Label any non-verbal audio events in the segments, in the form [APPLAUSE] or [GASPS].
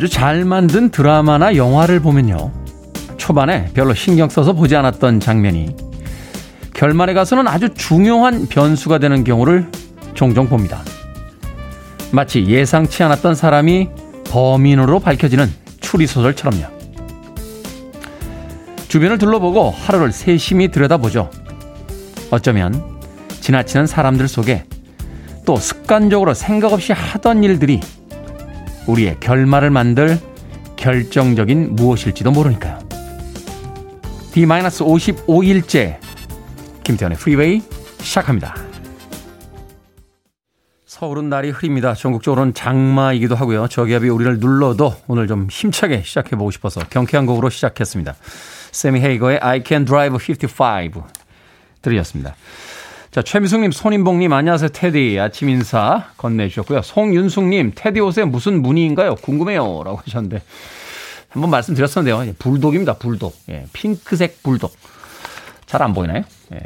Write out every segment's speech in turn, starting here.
아주 잘 만든 드라마나 영화를 보면요. 초반에 별로 신경 써서 보지 않았던 장면이 결말에 가서는 아주 중요한 변수가 되는 경우를 종종 봅니다. 마치 예상치 않았던 사람이 범인으로 밝혀지는 추리소설처럼요. 주변을 둘러보고 하루를 세심히 들여다보죠. 어쩌면 지나치는 사람들 속에 또 습관적으로 생각 없이 하던 일들이 우리의 결말을 만들 결정적인 무엇일지도 모르니까요. D-55일째 김태현의 프리웨이 시작합니다. 서울은 날이 흐립니다. 전국적으로는 장마이기도 하고요. 저기압이 우리를 눌러도 오늘 좀 힘차게 시작해보고 싶어서 경쾌한 곡으로 시작했습니다. 세미 헤이거의 I Can Drive 55 들으셨습니다. 자, 최미숙님, 손인봉님, 안녕하세요, 테디. 아침 인사 건네주셨고요. 송윤숙님, 테디 옷에 무슨 무늬인가요? 궁금해요. 라고 하셨는데, 한번 말씀드렸었는데요. 예, 불독입니다, 불독. 예, 핑크색 불독. 잘 안 보이나요? 예,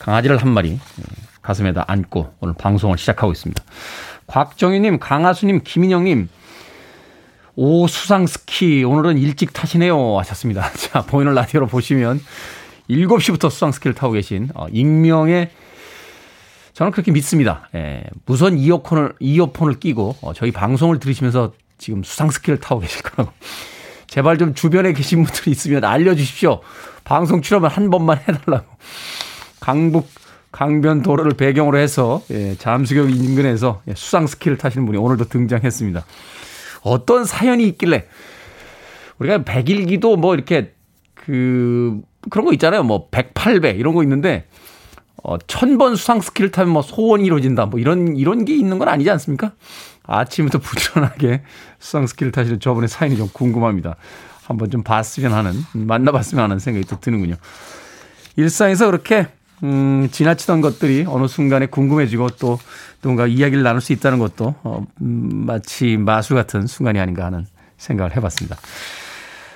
강아지를 한 마리 예, 가슴에다 안고 오늘 방송을 시작하고 있습니다. 곽정희님, 강하수님, 김인영님, 오, 수상 스키. 오늘은 일찍 타시네요. 하셨습니다. [LAUGHS] 자, 보이는 라디오로 보시면 7시부터 수상 스키를 타고 계신 어, 익명의 저는 그렇게 믿습니다. 예, 무선 이어폰을, 이어폰을 끼고 어, 저희 방송을 들으시면서 지금 수상스키를 타고 계실 거라고. [LAUGHS] 제발 좀 주변에 계신 분들이 있으면 알려주십시오. 방송 출연만 한 번만 해달라고. 강북 강변 도로를 배경으로 해서 예, 잠수교 인근에서 예, 수상스키를 타시는 분이 오늘도 등장했습니다. 어떤 사연이 있길래 우리가 백일기도 뭐 이렇게 그 그런 거 있잖아요. 뭐 108배 이런 거 있는데 어, 천번 수상 스키를 타면 뭐 소원이 이루어진다. 뭐 이런, 이런 게 있는 건 아니지 않습니까? 아침부터 [LAUGHS] 부지런하게 수상 스키를 타시는 저분의 사연이 좀 궁금합니다. 한번 좀 봤으면 하는, 만나봤으면 하는 생각이 또 드는군요. 일상에서 그렇게, 음, 지나치던 것들이 어느 순간에 궁금해지고 또 누군가 이야기를 나눌 수 있다는 것도, 어, 음, 마치 마술 같은 순간이 아닌가 하는 생각을 해봤습니다.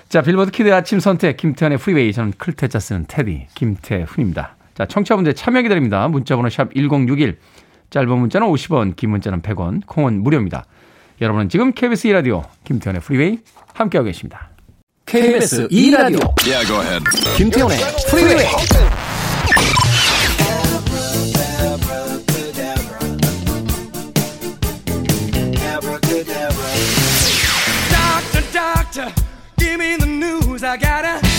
자, 빌보드 키드 아침 선택, 김태훈의 프리웨이. 저는 클 태 자 쓰는 태디, 김태훈입니다. 자, 청취자분들 참여 기다립니다. 문자번호 샵 1061. 짧은 문자는 50원, 긴 문자는 100원, 콩은 무료입니다. 여러분은 지금 KBS 2라디오 김태훈의 프리웨이 함께하고 계십니다. KBS 2라디오 yeah, 김태훈의 프리웨이 Doctor, doctor, give me the news. I got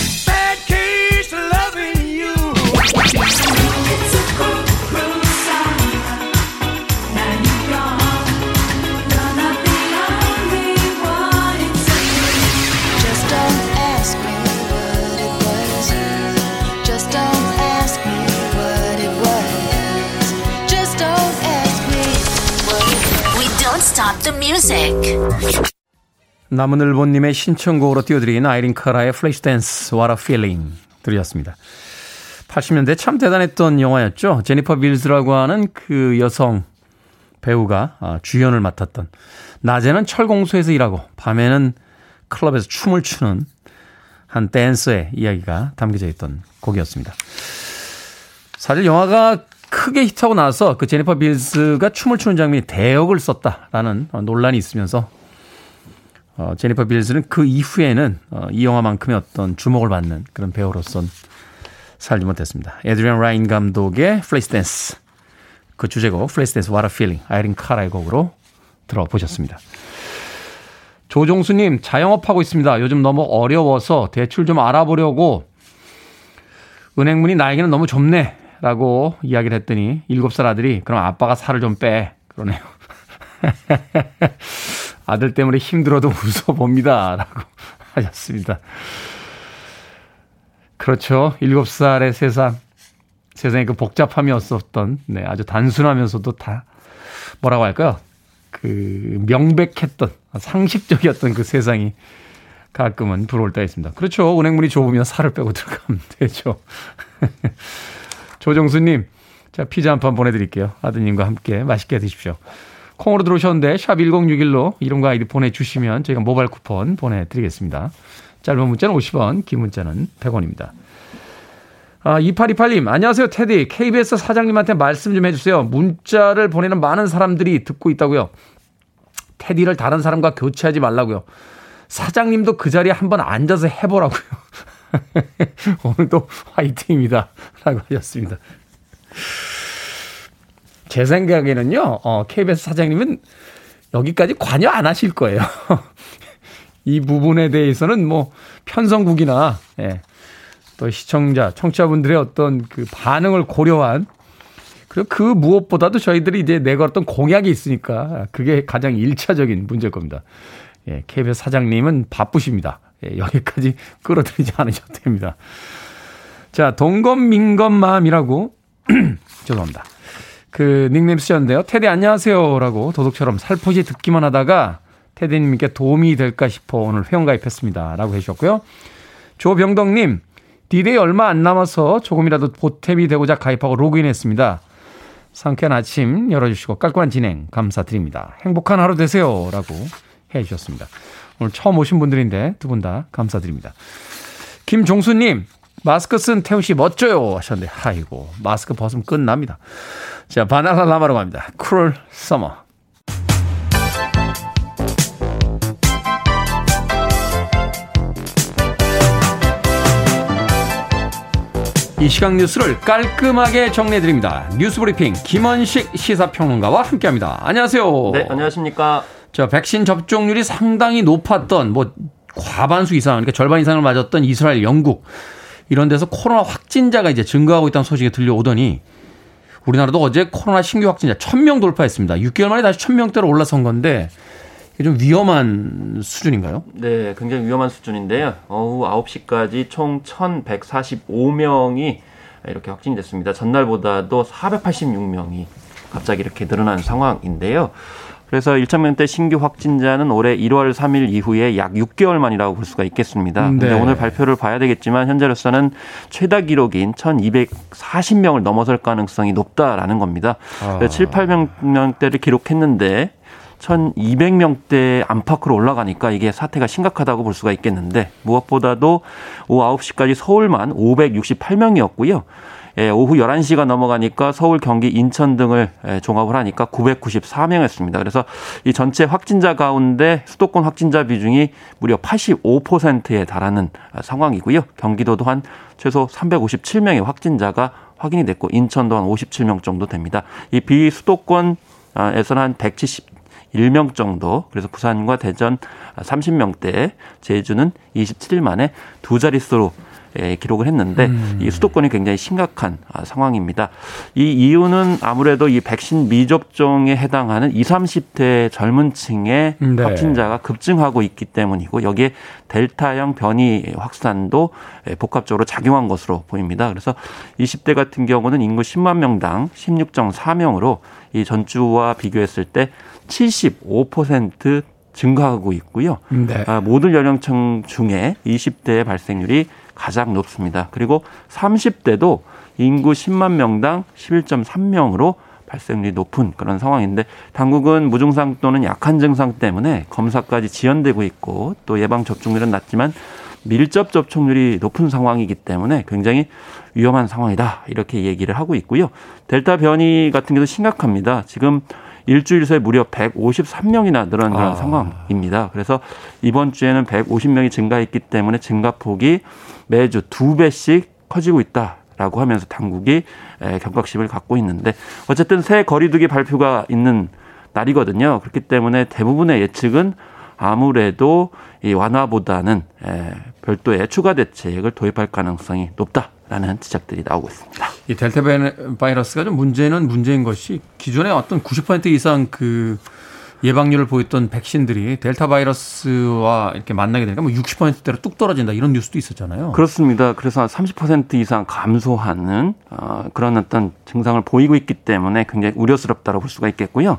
stop the music. 남은을보님의 신청곡으로 띄워드린 아이린 카라의 Flashdance What a Feeling 들으셨습니다. 80년대 참 대단했던 영화였죠. 제니퍼 빌즈라고 하는 그 여성 배우가 아, 주연을 맡았던 낮에는 철공소에서 일하고 밤에는 클럽에서 춤을 추는 한 댄서의 이야기가 담겨져 있던 곡이었습니다. 사실 영화가 크게 히트하고 나서 그 제니퍼 빌스가 춤을 추는 장면이 대역을 썼다라는 논란이 있으면서 어, 제니퍼 빌스는 그 이후에는 어, 이 영화만큼의 어떤 주목을 받는 그런 배우로선 살지 못했습니다. 에드리안 라인 감독의 Flashdance 그 주제곡 Flashdance What a Feeling 아이린 카라의 곡으로 들어보셨습니다. 조종수님 자영업하고 있습니다. 요즘 너무 어려워서 대출 좀 알아보려고 은행문이 나에게는 너무 좁네 라고 이야기를 했더니 7살 아들이 그럼 아빠가 살을 좀 빼. 그러네요. [LAUGHS] 아들 때문에 힘들어도 웃어봅니다. 라고 [LAUGHS] 하셨습니다. 그렇죠. 7살의 세상. 세상에 그 복잡함이 없었던, 네, 아주 단순하면서도 다, 뭐라고 할까요? 그, 명백했던, 상식적이었던 그 세상이 가끔은 부러울 때가 있습니다. 그렇죠. 은행문이 좁으면 살을 빼고 들어가면 되죠. [LAUGHS] 조정수님, 자, 피자 한 판 보내드릴게요. 아드님과 함께 맛있게 드십시오. 콩으로 들어오셨는데, 샵 1061로 이름과 아이디 보내주시면 저희가 모바일 쿠폰 보내드리겠습니다. 짧은 문자는 50원, 긴 문자는 100원입니다. 아, 2828님, 안녕하세요, 테디. KBS 사장님한테 말씀 좀 해주세요. 문자를 보내는 많은 사람들이 듣고 있다고요. 테디를 다른 사람과 교체하지 말라고요. 사장님도 그 자리에 한번 앉아서 해보라고요. [LAUGHS] [LAUGHS] 오늘도 화이팅입니다. 라고 하셨습니다. 제 생각에는요, 어, KBS 사장님은 여기까지 관여 안 하실 거예요. [LAUGHS] 이 부분에 대해서는 뭐 편성국이나, 예, 또 시청자, 청취자분들의 어떤 그 반응을 고려한 그리고 그 무엇보다도 저희들이 이제 내걸었던 공약이 있으니까 그게 가장 일차적인 문제일 겁니다. 예, KBS 사장님은 바쁘십니다. 예, 여기까지 끌어들이지 않으셔도 됩니다. 자, 동검민검 마음이라고 [CLEARS THROAT] 죄송합니다. 그 닉네임 쓰셨는데요. 테디 안녕하세요라고 도둑처럼 살포시 듣기만 하다가 테디님께 도움이 될까 싶어 오늘 회원가입했습니다. 라고 해주셨고요. 조병덕님, 디데이 얼마 안 남아서 조금이라도 보탬이 되고자 가입하고 로그인했습니다. 상쾌한 아침 열어주시고 깔끔한 진행 감사드립니다. 행복한 하루 되세요. 라고 해 주셨습니다. 오늘 처음 오신 분들인데 두 분 다 감사드립니다. 김종수님, 마스크 쓴 태훈 씨 멋져요 하셨는데, 아이고, 마스크 벗으면 끝납니다. 자, 바나나 라마로 갑니다. Cruel Summer. 이 시각 뉴스를 깔끔하게 정리해드립니다. 뉴스브리핑 김원식 시사평론가와 함께합니다. 안녕하세요. 네, 안녕하십니까. 자, 백신 접종률이 상당히 높았던 뭐 과반수 이상, 그러니까 절반 이상을 맞았던 이스라엘, 영국 이런 데서 코로나 확진자가 이제 증가하고 있다는 소식이 들려오더니 우리나라도 어제 코로나 신규 확진자 1000명 돌파했습니다. 6개월 만에 다시 1000명대로 올라선 건데 이게 좀 위험한 수준인가요? 네, 굉장히 위험한 수준인데요. 오후 9시까지 총 1,145명이 이렇게 확진이 됐습니다. 전날보다도 486명이 갑자기 이렇게 늘어난 상황인데요. 그래서 1,000명대 신규 확진자는 올해 1월 3일 이후에 약 6개월 만이라고 볼 수가 있겠습니다. 네. 근데 오늘 발표를 봐야 되겠지만 현재로서는 최다 기록인 1,240명을 넘어설 가능성이 높다라는 겁니다. 아. 7, 800명대를 기록했는데 1,200명대 안팎으로 올라가니까 이게 사태가 심각하다고 볼 수가 있겠는데 무엇보다도 오후 9시까지 서울만 568명이었고요. 예, 오후 11시가 넘어가니까 서울, 경기, 인천 등을 예, 종합을 하니까 994명이었습니다. 그래서 이 전체 확진자 가운데 수도권 확진자 비중이 무려 85%에 달하는 상황이고요. 경기도 또한 최소 357명의 확진자가 확인이 됐고 인천도 한 57명 정도 됩니다. 이 비수도권에서는 한 170, 1명 정도. 그래서 부산과 대전 30명대, 제주는 27일 만에 두 자릿수로 예, 기록을 했는데 음. 이 수도권이 굉장히 심각한 아, 상황입니다. 이 이유는 아무래도 이 백신 미접종에 해당하는 20, 30대 젊은 층의 네. 확진자가 급증하고 있기 때문이고 여기에 델타형 변이 확산도 예, 복합적으로 작용한 것으로 보입니다. 그래서 20대 같은 경우는 인구 10만 명당 16.4명으로 이 전주와 비교했을 때 75% 증가하고 있고요. 네. 아, 모든 연령층 중에 20대의 발생률이 가장 높습니다. 그리고 30대도 인구 10만 명당 11.3명으로 발생률이 높은 그런 상황인데 당국은 무증상 또는 약한 증상 때문에 검사까지 지연되고 있고 또 예방 접종률은 낮지만 밀접 접촉률이 높은 상황이기 때문에 굉장히 위험한 상황이다 이렇게 얘기를 하고 있고요. 델타 변이 같은 게도 심각합니다. 지금 일주일 새에 무려 153명이나 늘어난 그런 아. 상황입니다. 그래서 이번 주에는 150명이 증가했기 때문에 증가폭이 매주 두 배씩 커지고 있다 라고 하면서 당국이 경각심을 갖고 있는데 어쨌든 새 거리두기 발표가 있는 날이거든요. 그렇기 때문에 대부분의 예측은 아무래도 이 완화보다는 별도의 추가 대책을 도입할 가능성이 높다. 라는 지적들이 나오고 있습니다. 이 델타 바이러스가 좀 문제는 문제인 것이 기존에 어떤 90% 이상 그 예방률을 보였던 백신들이 델타 바이러스와 이렇게 만나게 되니까 뭐 60%대로 뚝 떨어진다 이런 뉴스도 있었잖아요. 그렇습니다. 그래서 30% 이상 감소하는 어, 그런 어떤 증상을 보이고 있기 때문에 굉장히 우려스럽다고 볼 수가 있겠고요.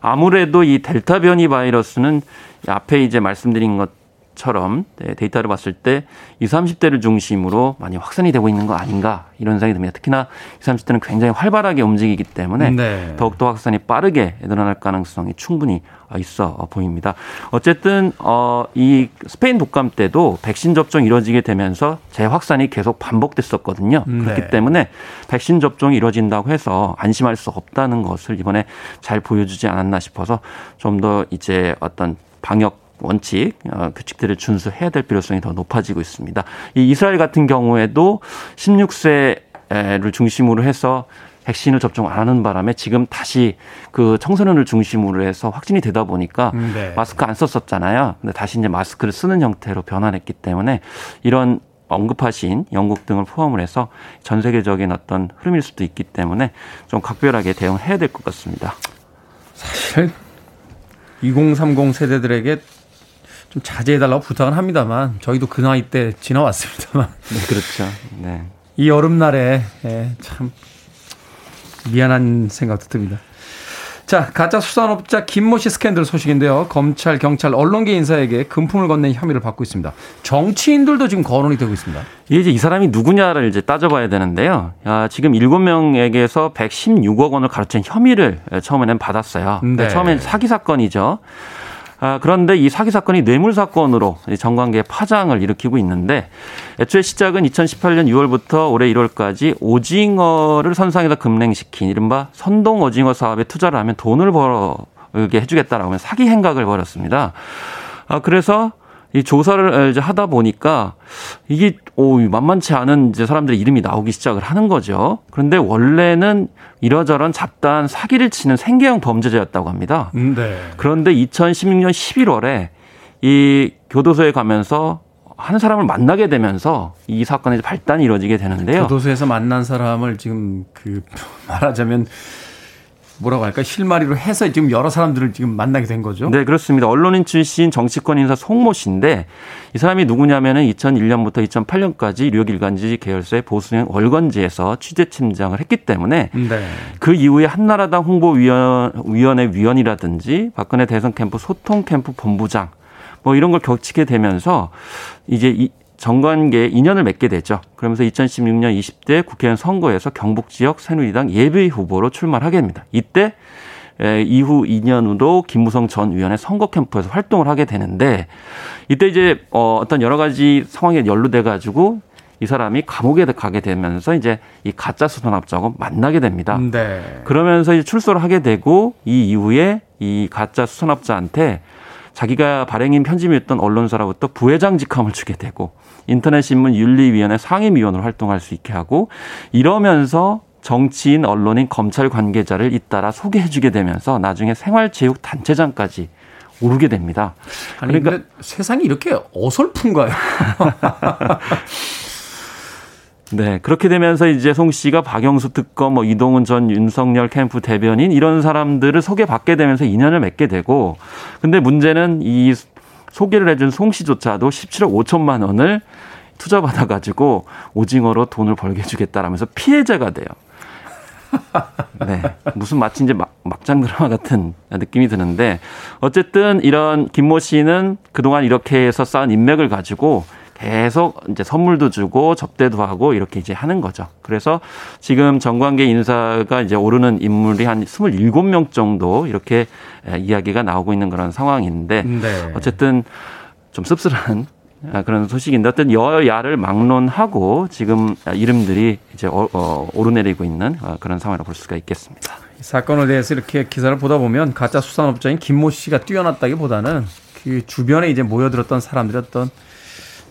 아무래도 이 델타 변이 바이러스는 앞에 이제 말씀드린 것 처럼 네, 데이터를 봤을 때 20, 30대를 중심으로 많이 확산이 되고 있는 거 아닌가 이런 생각이 듭니다. 특히나 20, 30대는 굉장히 활발하게 움직이기 때문에 네. 더욱더 확산이 빠르게 늘어날 가능성이 충분히 있어 보입니다. 어쨌든 어, 이 스페인 독감 때도 백신 접종 이루어지게 되면서 재확산이 계속 반복됐었거든요. 네. 그렇기 때문에 백신 접종이 이루어진다고 해서 안심할 수 없다는 것을 이번에 잘 보여주지 않았나 싶어서 좀 더 이제 어떤 방역 원칙, 어, 규칙들을 준수해야 될 필요성이 더 높아지고 있습니다. 이 이스라엘 같은 경우에도 16세를 중심으로 해서 백신을 접종 안 하는 바람에 지금 다시 그 청소년을 중심으로 해서 확진이 되다 보니까 음, 네. 마스크 안 썼었잖아요. 근데 다시 이제 마스크를 쓰는 형태로 변환했기 때문에 이런 언급하신 영국 등을 포함을 해서 전 세계적인 어떤 흐름일 수도 있기 때문에 좀 각별하게 대응해야 될 것 같습니다. 사실 2030 세대들에게 좀 자제해달라고 부탁은 합니다만 저희도 그 나이 때 지나왔습니다만. 네, 그렇죠. 네. 이 여름날에 예, 참 미안한 생각도 듭니다. 자, 가짜 수산업자 김모 씨 스캔들 소식인데요. 검찰, 경찰, 언론계 인사에게 금품을 건넨 혐의를 받고 있습니다. 정치인들도 지금 거론이 되고 있습니다. 이제 이 사람이 누구냐를 이제 따져봐야 되는데요. 야, 지금 7명에게서 116억 원을 가로챈 혐의를 처음에는 받았어요. 네. 처음엔 사기 사건이죠. 아, 그런데 이 사기 사건이 뇌물 사건으로 정관계에 파장을 일으키고 있는데 애초에 시작은 2018년 6월부터 올해 1월까지 오징어를 선상에다 금냉시킨 이른바 선동 오징어 사업에 투자를 하면 돈을 벌게 해주겠다라고 하면 사기 행각을 벌였습니다. 아, 그래서 이 조사를 이제 하다 보니까 이게 오 만만치 않은 이제 사람들의 이름이 나오기 시작을 하는 거죠. 그런데 원래는 이러저런 잡다한 사기를 치는 생계형 범죄자였다고 합니다. 음, 네. 그런데 2016년 11월에 이 교도소에 가면서 한 사람을 만나게 되면서 이 사건의 발단이 이루어지게 되는데요. 교도소에서 만난 사람을 지금 그 말하자면 뭐라고 할까 실마리로 해서 지금 여러 사람들을 지금 만나게 된 거죠. 네, 그렇습니다. 언론인 출신 정치권 인사 송모 씨인데 이 사람이 누구냐면은 2001년부터 2008년까지 뉴욕 일간지 계열사의 보수형 월간지에서 취재 팀장을 했기 때문에 네. 그 이후에 한나라당 홍보위원회 위원이라든지 박근혜 대선 캠프 소통 캠프 본부장 뭐 이런 걸 겹치게 되면서 이제 이 정관계에 인연을 맺게 되죠. 그러면서 2016년 20대 국회의원 선거에서 경북 지역 새누리당 예비 후보로 출마하게 됩니다. 이때 이후 2년 후로 김무성 전 의원의 선거 캠프에서 활동을 하게 되는데 이때 이제 어, 어떤 여러 가지 상황에 연루돼 가지고 이 사람이 감옥에 가게 되면서 이제 이 가짜 수산업자하고 만나게 됩니다. 네. 그러면서 이제 출소를 하게 되고 이 이후에 이 가짜 수산업자한테 자기가 발행인 편집이었던 언론사로부터 부회장 직함을 주게 되고 인터넷 신문 윤리위원회 상임위원으로 활동할 수 있게 하고 이러면서 정치인, 언론인, 검찰 관계자를 잇따라 소개해주게 되면서 나중에 생활체육 단체장까지 오르게 됩니다. 아니, 그러니까 세상이 이렇게 어설픈가요? [LAUGHS] 네. 그렇게 되면서 이제 송 씨가 박영수 특검, 뭐 이동훈 전 윤석열 캠프 대변인 이런 사람들을 소개받게 되면서 인연을 맺게 되고 근데 문제는 이 소개를 해준 송 씨조차도 17억 5천만 원을 투자 받아 가지고 오징어로 돈을 벌게 해주겠다라면서 피해자가 돼요. 네. 무슨 마치 이제 막, 막장 드라마 같은 느낌이 드는데 어쨌든 이런 김모 씨는 그동안 이렇게 해서 쌓은 인맥을 가지고 계속 이제 선물도 주고 접대도 하고 이렇게 이제 하는 거죠. 그래서 지금 정관계 인사가 이제 오르는 인물이 한 27명 정도 이렇게 이야기가 나오고 있는 그런 상황인데 네. 어쨌든 좀 씁쓸한 그런 소식인데 어떤 여야를 막론하고 지금 이름들이 이제 어, 어, 오르내리고 있는 어, 그런 상황이라고 볼 수가 있겠습니다. 이 사건을 대해서 이렇게 기사를 보다 보면 가짜 수산업자인 김모 씨가 뛰어났다기보다는 그 주변에 이제 모여들었던 사람들이 어떤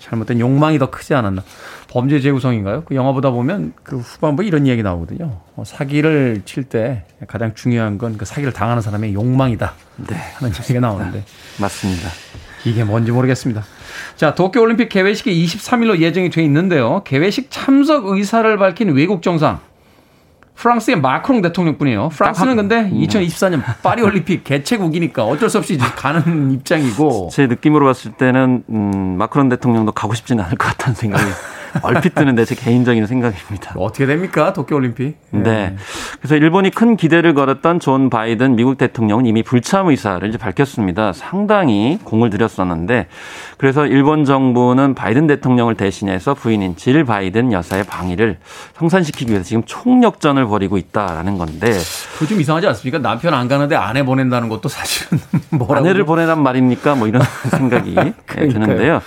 잘못된 욕망이 더 크지 않았나. 범죄 재구성인가요? 그 영화 보다 보면 그 후반부에 이런 이야기 나오거든요. 어, 사기를 칠 때 가장 중요한 건 그 사기를 당하는 사람의 욕망이다. 네. 하는 얘기가 나오는데. 맞습니다. 이게 뭔지 모르겠습니다. 자, 도쿄올림픽 개회식이 23일로 예정이 돼 있는데요. 개회식 참석 의사를 밝힌 외국 정상. 프랑스의 마크롱 대통령뿐이에요. 프랑스는 근데 2024년 파리 올림픽 개최국이니까 어쩔 수 없이 가는 입장이고. 제 느낌으로 봤을 때는 음, 마크롱 대통령도 가고 싶지는 않을 것 같다는 생각이 얼핏 드는데 제 개인적인 생각입니다. 어떻게 됩니까? 도쿄올림픽. 네. 네. 그래서 일본이 큰 기대를 걸었던 존 바이든 미국 대통령은 이미 불참 의사를 이제 밝혔습니다. 상당히 공을 들였었는데 그래서 일본 정부는 바이든 대통령을 대신해서 부인인 질 바이든 여사의 방일을 성사시키기 위해서 지금 총력전을 벌이고 있다라는 건데 그 좀 이상하지 않습니까? 남편 안 가는데 아내 보낸다는 것도 사실은 [LAUGHS] 뭐라고 아내를 보내란 말입니까? 뭐 이런 [LAUGHS] 생각이 드는데요.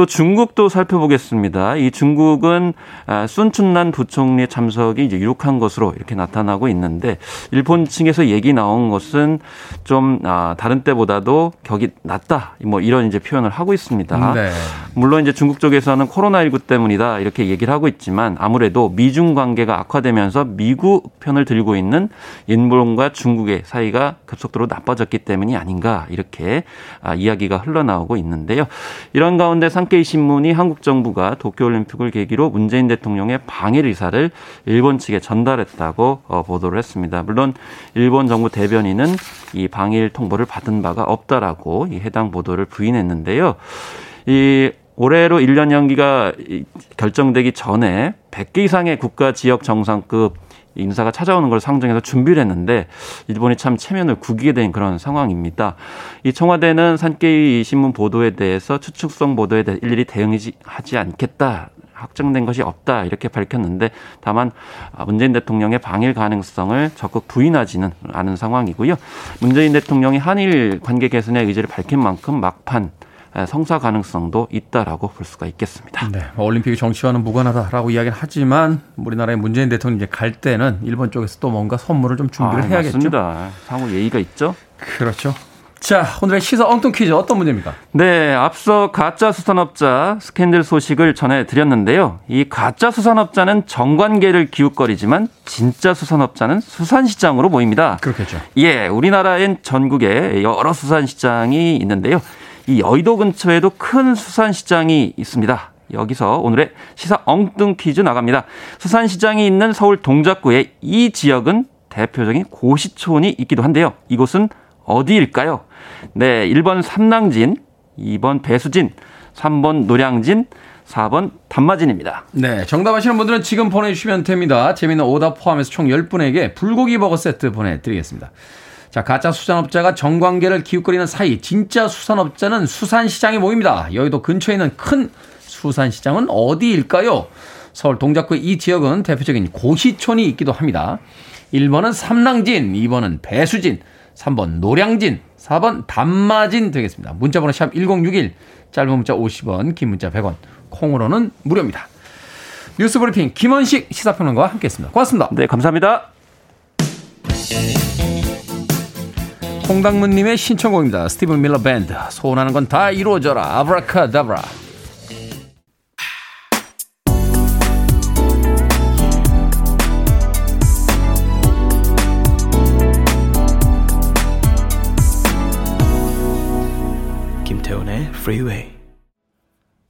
또 중국도 살펴보겠습니다. 이 중국은 아, 순춘난 부총리 참석이 이제 유력한 것으로 이렇게 나타나고 있는데 일본 측에서 얘기 나온 것은 좀 아, 다른 때보다도 격이 낮다. 뭐 이런 이제 표현을 하고 있습니다. 네. 물론 이제 중국 쪽에서는 코로나19 때문이다 이렇게 얘기를 하고 있지만 아무래도 미중 관계가 악화되면서 미국 편을 들고 있는 일본과 중국의 사이가 급속도로 나빠졌기 때문이 아닌가 이렇게 아, 이야기가 흘러나오고 있는데요. 이런 가운데 상 산케이 신문이 한국 정부가 도쿄올림픽을 계기로 문재인 대통령의 방일 의사를 일본 측에 전달했다고 어, 보도를 했습니다. 물론 일본 정부 대변인은 이 방일 통보를 받은 바가 없다라고 이 해당 보도를 부인했는데요. 이 올해로 1년 연기가 결정되기 전에 100개 이상의 국가 지역 정상급 인사가 찾아오는 걸 상정해서 준비를 했는데 일본이 참 체면을 구기게 된 그런 상황입니다. 이 청와대는 산케이 신문 보도에 대해서 추측성 보도에 대해 일일이 대응하지 않겠다. 확정된 것이 없다 이렇게 밝혔는데 다만 문재인 대통령의 방일 가능성을 적극 부인하지는 않은 상황이고요. 문재인 대통령이 한일 관계 개선의 의지를 밝힌 만큼 막판 성사 가능성도 있다라고 볼 수가 있겠습니다. 네, 뭐 올림픽이 정치와는 무관하다라고 이야기를 하지만 우리나라의 문재인 대통령이 이제 갈 때는 일본 쪽에서 또 뭔가 선물을 좀 준비를 아, 해야겠죠. 맞습니다. 상호 예의가 있죠. 그렇죠. 자, 오늘의 시사 엉뚱 퀴즈 어떤 문제입니까? 네, 앞서 가짜 수산업자 스캔들 소식을 전해드렸는데요. 이 가짜 수산업자는 정관계를 기웃거리지만 진짜 수산업자는 수산시장으로 모입니다. 그렇겠죠. 예, 우리나라엔 전국에 여러 수산시장이 있는데요. 이 여의도 근처에도 큰 수산시장이 있습니다. 여기서 오늘의 시사 엉뚱 퀴즈 나갑니다. 수산시장이 있는 서울 동작구의 이 지역은 대표적인 고시촌이 있기도 한데요. 이곳은 어디일까요? 네, 1번 삼랑진, 2번 배수진, 3번 노량진, 4번 단마진입니다. 네, 정답 아시는 분들은 지금 보내주시면 됩니다. 재미있는 오답 포함해서 총 10분에게 불고기 버거 세트 보내드리겠습니다. 자, 가짜 수산업자가 정관계를 기웃거리는 사이 진짜 수산업자는 수산시장에 모입니다. 여의도 근처에 있는 큰 수산시장은 어디일까요? 서울 동작구 이 지역은 대표적인 고시촌이 있기도 합니다. 1번은 삼랑진, 2번은 배수진, 3번 노량진, 4번 단마진 되겠습니다. 문자번호 샵 1061, 짧은 문자 50원, 긴 문자 100원, 콩으로는 무료입니다. 뉴스 브리핑 김원식 시사평론가와 함께했습니다. 고맙습니다. 네, 감사합니다. 홍당무님의 신청곡입니다. 스티브 밀러 밴드. 소원하는 건 다 이루어져라. 아브라카다브라. 김태훈의 Freeway.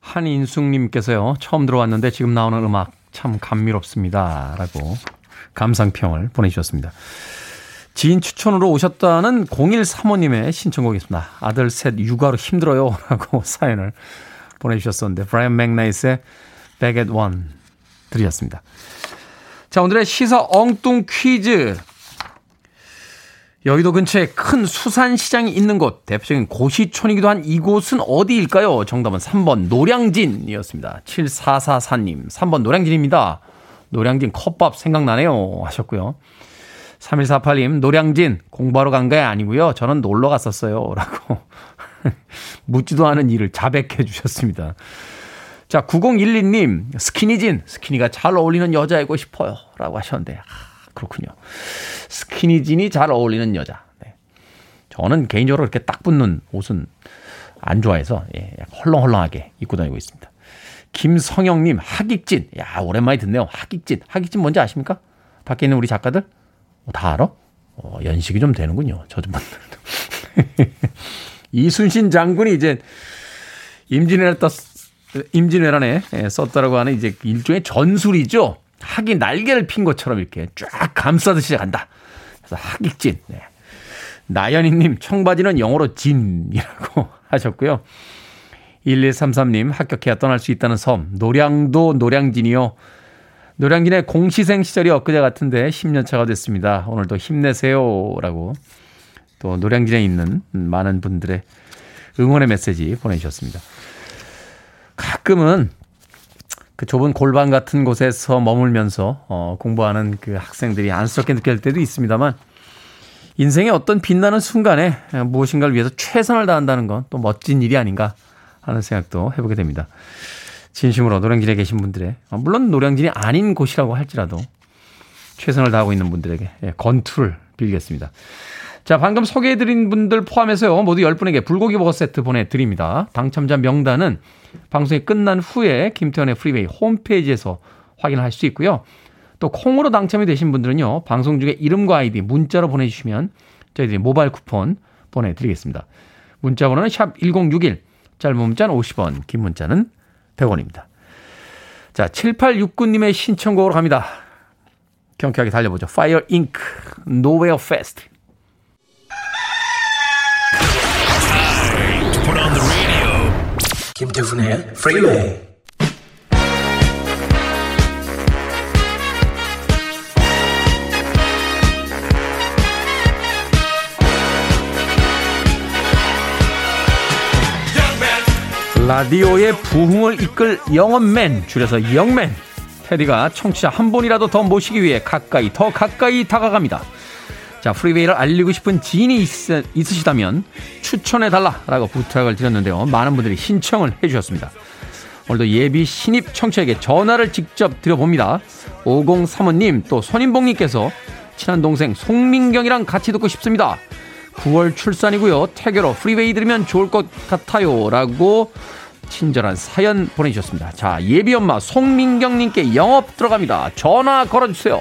한인숙님께서요. 처음 들어왔는데 지금 나오는 음악 참 감미롭습니다. 라고 감상평을 보내주셨습니다. 지인 추천으로 오셨다는 0135님의 신청곡이었습니다. 아들 셋 육아로 힘들어요. 라고 [LAUGHS] 사연을 보내주셨었는데, 브라이언 맥나이트의 Back at One 드렸습니다. 자, 오늘의 시사 엉뚱 퀴즈. 여의도 근처에 큰 수산시장이 있는 곳, 대표적인 고시촌이기도 한 이곳은 어디일까요? 정답은 3번 노량진이었습니다. 7444님, 3번 노량진입니다. 노량진 컵밥 생각나네요. 하셨고요. 3148님, 노량진 공부하러 간 게 아니고요. 저는 놀러 갔었어요. [LAUGHS] 라고 [LAUGHS] 묻지도 않은 일을 자백해 주셨습니다. 자, 9012님, 스키니진, 스키니가 잘 어울리는 여자이고 싶어요. 라고 하셨는데, 아, 그렇군요. 스키니진이 잘 어울리는 여자. 네. 저는 개인적으로 이렇게 딱 붙는 옷은 안 좋아해서, 예, 헐렁헐렁하게 입고 다니고 있습니다. 김성영님, 하객진. 야, 오랜만에 듣네요. 하객진. 하객진 뭔지 아십니까? 밖에 있는 우리 작가들? 어, 다 알아? 어, 연식이 좀 되는군요. 저분들도. [LAUGHS] 이순신 장군이 이제 임진왜란 떴, 임진왜란에 예, 썼다라고 하는 이제 일종의 전술이죠. 학이 날개를 핀 것처럼 이렇게 쫙 감싸듯이 간다. 그래서 학익진. 네. 나연희님 청바지는 영어로 진이라고 [LAUGHS] 하셨고요. 1133님, 합격해야 떠날 수 있다는 섬. 노량도 노량진이요. 노량진의 공시생 시절이 엊그제 같은데 10년 차가 됐습니다. 오늘도 힘내세요. 라고 또 노량진에 있는 많은 분들의 응원의 메시지 보내주셨습니다. 가끔은 그 좁은 골반 같은 곳에서 머물면서 어, 공부하는 그 학생들이 안쓰럽게 느낄 때도 있습니다만 인생의 어떤 빛나는 순간에 무엇인가를 위해서 최선을 다한다는 건 또 멋진 일이 아닌가 하는 생각도 해보게 됩니다. 진심으로 노량진에 계신 분들의 어, 물론 노량진이 아닌 곳이라고 할지라도 최선을 다하고 있는 분들에게 예, 건투를 빌겠습니다. 자, 방금 소개해드린 분들 포함해서요, 모두 10분에게 불고기 버거 세트 보내드립니다. 당첨자 명단은 방송이 끝난 후에 김태훈의 Freeway 홈페이지에서 확인을 할수 있고요. 또 콩으로 당첨이 되신 분들은요, 방송 중에 이름과 아이디 문자로 보내주시면 저희들이 모바일 쿠폰 보내드리겠습니다. 문자 번호는 샵 1061, 짧은 문자는 50원, 긴 문자는 100원입니다. 자, 7869님의 신청곡으로 갑니다. 경쾌하게 달려보죠. Fire Inc. Nowhere Fast. 김태훈의 Freeway. 라디오의 부흥을 이끌 영업맨, 줄여서 영맨. 테디가 청취자 한 분이라도 더 모시기 위해 가까이, 더 가까이 다가갑니다. 자, 프리웨이를 알리고 싶은 지인이 있, 있으시다면 추천해달라라고 부탁을 드렸는데요. 많은 분들이 신청을 해주셨습니다. 오늘도 예비 신입 청취에게 전화를 직접 드려봅니다. 5035님, 또 손인봉님께서 친한 동생 송민경이랑 같이 듣고 싶습니다. 9월 출산이고요. 태교로 프리웨이 들으면 좋을 것 같아요. 라고 친절한 사연 보내주셨습니다. 자, 예비 엄마 송민경님께 영업 들어갑니다. 전화 걸어주세요.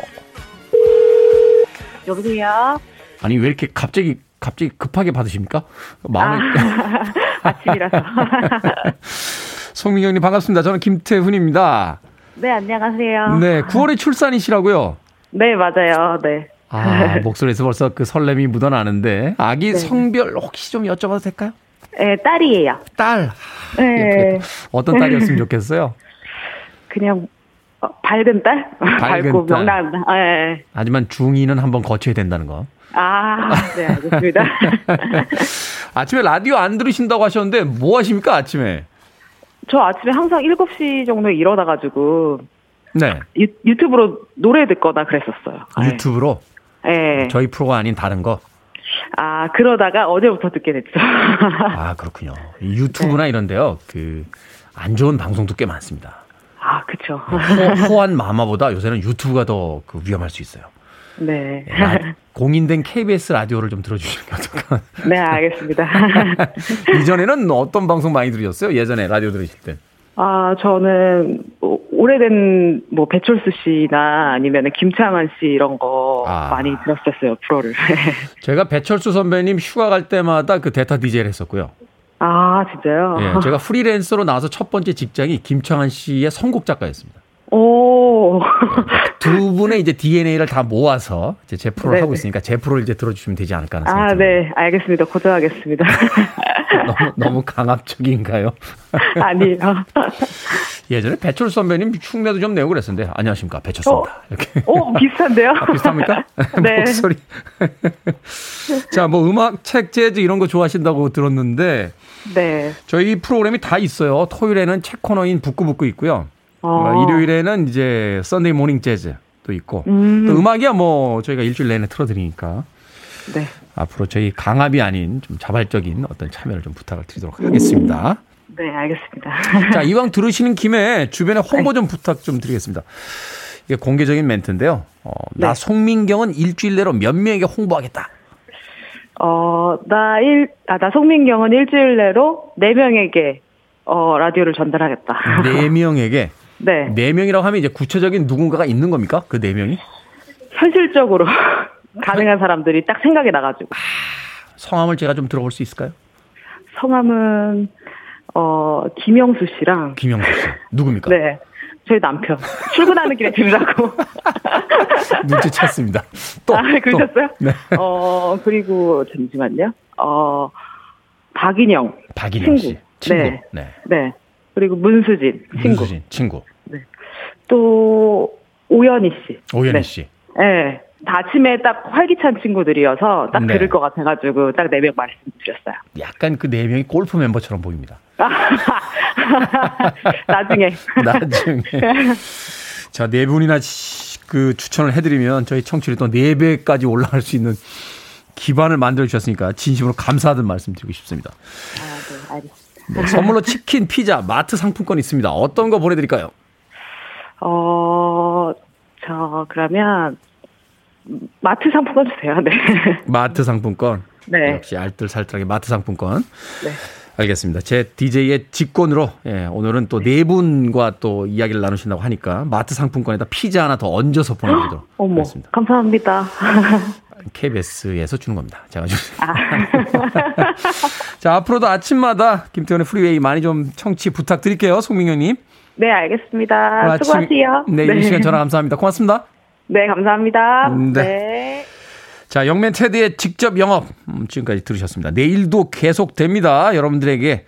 여보세요. 아니 왜 이렇게 갑자기 갑자기 급하게 받으십니까? 마음이 아, [LAUGHS] 아침이라서. [LAUGHS] 송민경님 반갑습니다. 저는 김태훈입니다. 네, 안녕하세요. 네, 9월에 출산이시라고요. 네, 맞아요. 네. 아, 목소리에서 벌써 그 설렘이 묻어나는데 아기 네. 성별 혹시 좀 여쭤봐도 될까요? 네, 딸이에요. 딸. 네. 어떤 딸이었으면 좋겠어요? [LAUGHS] 그냥 어, 밝은 딸? 밝고 딸. 명랑한 딸. 네. 하지만 중2는 한번 거쳐야 된다는 거. 아, 네, 알겠습니다. [LAUGHS] 아침에 라디오 안 들으신다고 하셨는데 뭐 하십니까 아침에? 저 아침에 항상 7시 정도에 일어나 가지고 네. 유, 유튜브로 노래 듣거나 그랬었어요. 네. 유튜브로 네. 저희 프로가 아닌 다른 거. 아, 그러다가 어제부터 듣게 됐죠. 아 그렇군요. 이 유튜브나 이런데요. 그 안 좋은 방송도 꽤 많습니다. 아, 그쵸. 호, 호환 마마보다 요새는 유튜브가 더 그 위험할 수 있어요. 네. 예, 라- 공인된 KBS 라디오를 좀 들어주시는 게 어떨까. 네, 알겠습니다. [LAUGHS] 이전에는 어떤 방송 많이 들으셨어요? 예전에 라디오 들으실 때. 아, 저는 뭐 오래된 뭐 배철수 씨나 아니면 김창완 씨 이런 거 아. 많이 들었었어요, 프로를. [LAUGHS] 제가 배철수 선배님 휴가 갈 때마다 그 대타 DJ를 했었고요. 아, 진짜요? 예, 제가 프리랜서로 나와서 첫 번째 직장이 김창완 씨의 선곡 작가였습니다. 오. 두 분의 이제 DNA를 다 모아서 이제 제 프로를 네네. 하고 있으니까 제 프로를 이제 들어주시면 되지 않을까 하는 아, 생각이 듭니다. 네, 알겠습니다. 고정하겠습니다. [LAUGHS] 너무, 너무 강압적인가요? [LAUGHS] 아니요. 예전에 배철수 선배님 흉내도 좀 내고 그랬었는데 안녕하십니까 배철수입니다. 이렇게 오, 비슷한데요? 아, 비슷합니까? [LAUGHS] 네. [LAUGHS] 목소리. [LAUGHS] 자, 뭐 음악, 책, 재즈 이런 거 좋아하신다고 들었는데 네. 저희 프로그램이 다 있어요. 토요일에는 책 코너인 북구북구 있고요. 어. 어, 일요일에는 이제 Sunday Morning 재즈도 있고 음. 또 음악이야 뭐 저희가 일주일 내내 틀어드리니까 네. 앞으로 저희 강압이 아닌 좀 자발적인 어떤 참여를 좀 부탁을 드리도록 하겠습니다. 네, 알겠습니다. [LAUGHS] 자, 이왕 들으시는 김에 주변에 홍보 좀 부탁 좀 드리겠습니다. 이게 공개적인 멘트인데요. 어, 나 네. 송민경은 일주일 내로 몇 명에게 홍보하겠다. 어, 나 일, 아, 나 송민경은 일주일 내로 네명에게 어, 라디오를 전달하겠다. [LAUGHS] 네 명에게 네. 네 명이라고 하면 이제 구체적인 누군가가 있는 겁니까? 그 네 명이? 현실적으로 [LAUGHS] 가능한 사람들이 딱 생각이 나가지고. 성함을 제가 좀 들어볼 수 있을까요? 성함은, 어, 김영수 씨랑, 김영수 씨. 누굽니까? 네. 저희 남편. 출근하는 길에 들으라고. [LAUGHS] 눈치챘습니다. 또. 아, 그러셨어요? 또. 네. 어, 그리고, 잠시만요. 어, 박인영. 박인영 씨. 친구. 친구. 네. 네. 네. 그리고 문수진 친구. 문수진 친구. 또 오연희 씨. 오연희 네. 씨. 네. 다 아침에 딱 활기찬 친구들이어서 딱 네. 들을 것 같아가지고 딱 네 명 말씀드렸어요. 약간 그 네 명이 골프 멤버처럼 보입니다. [LAUGHS] 나중에. [LAUGHS] 나중에. 자, 네 분이나 시- 그 추천을 해드리면 저희 청취율이 또네 배까지 올라갈 수 있는 기반을 만들어 주셨으니까 진심으로 감사하다는 말씀 드리고 싶습니다. 아, 네, 알겠습니다. 네, 선물로 치킨, 피자, 마트 상품권 있습니다. 어떤 거 보내드릴까요? 어, 저, 그러면, 마트 상품권 주세요. 네. [LAUGHS] 마트 상품권. 네. 역시 알뜰살뜰하게 마트 상품권. 네. 알겠습니다. 제 DJ의 직권으로 예, 오늘은 또 네 분과 또 이야기를 나누신다고 하니까 마트 상품권에다 피자 하나 더 얹어서 보내드리도록 [GASPS] 어머, 하겠습니다. 감사합니다. [LAUGHS] KBS에서 주는 겁니다. 제가 주세요. [LAUGHS] 자, 앞으로도 아침마다 김태훈의 Freeway 많이 좀 청취 부탁드릴게요. 송민경님. 네, 알겠습니다. 수고하세요. 네, 이 시간 전화 감사합니다. 고맙습니다. 네, 감사합니다. 네. 네. 자, 영맨 테드의 직접 영업 음, 지금까지 들으셨습니다. 내일도 계속됩니다. 여러분들에게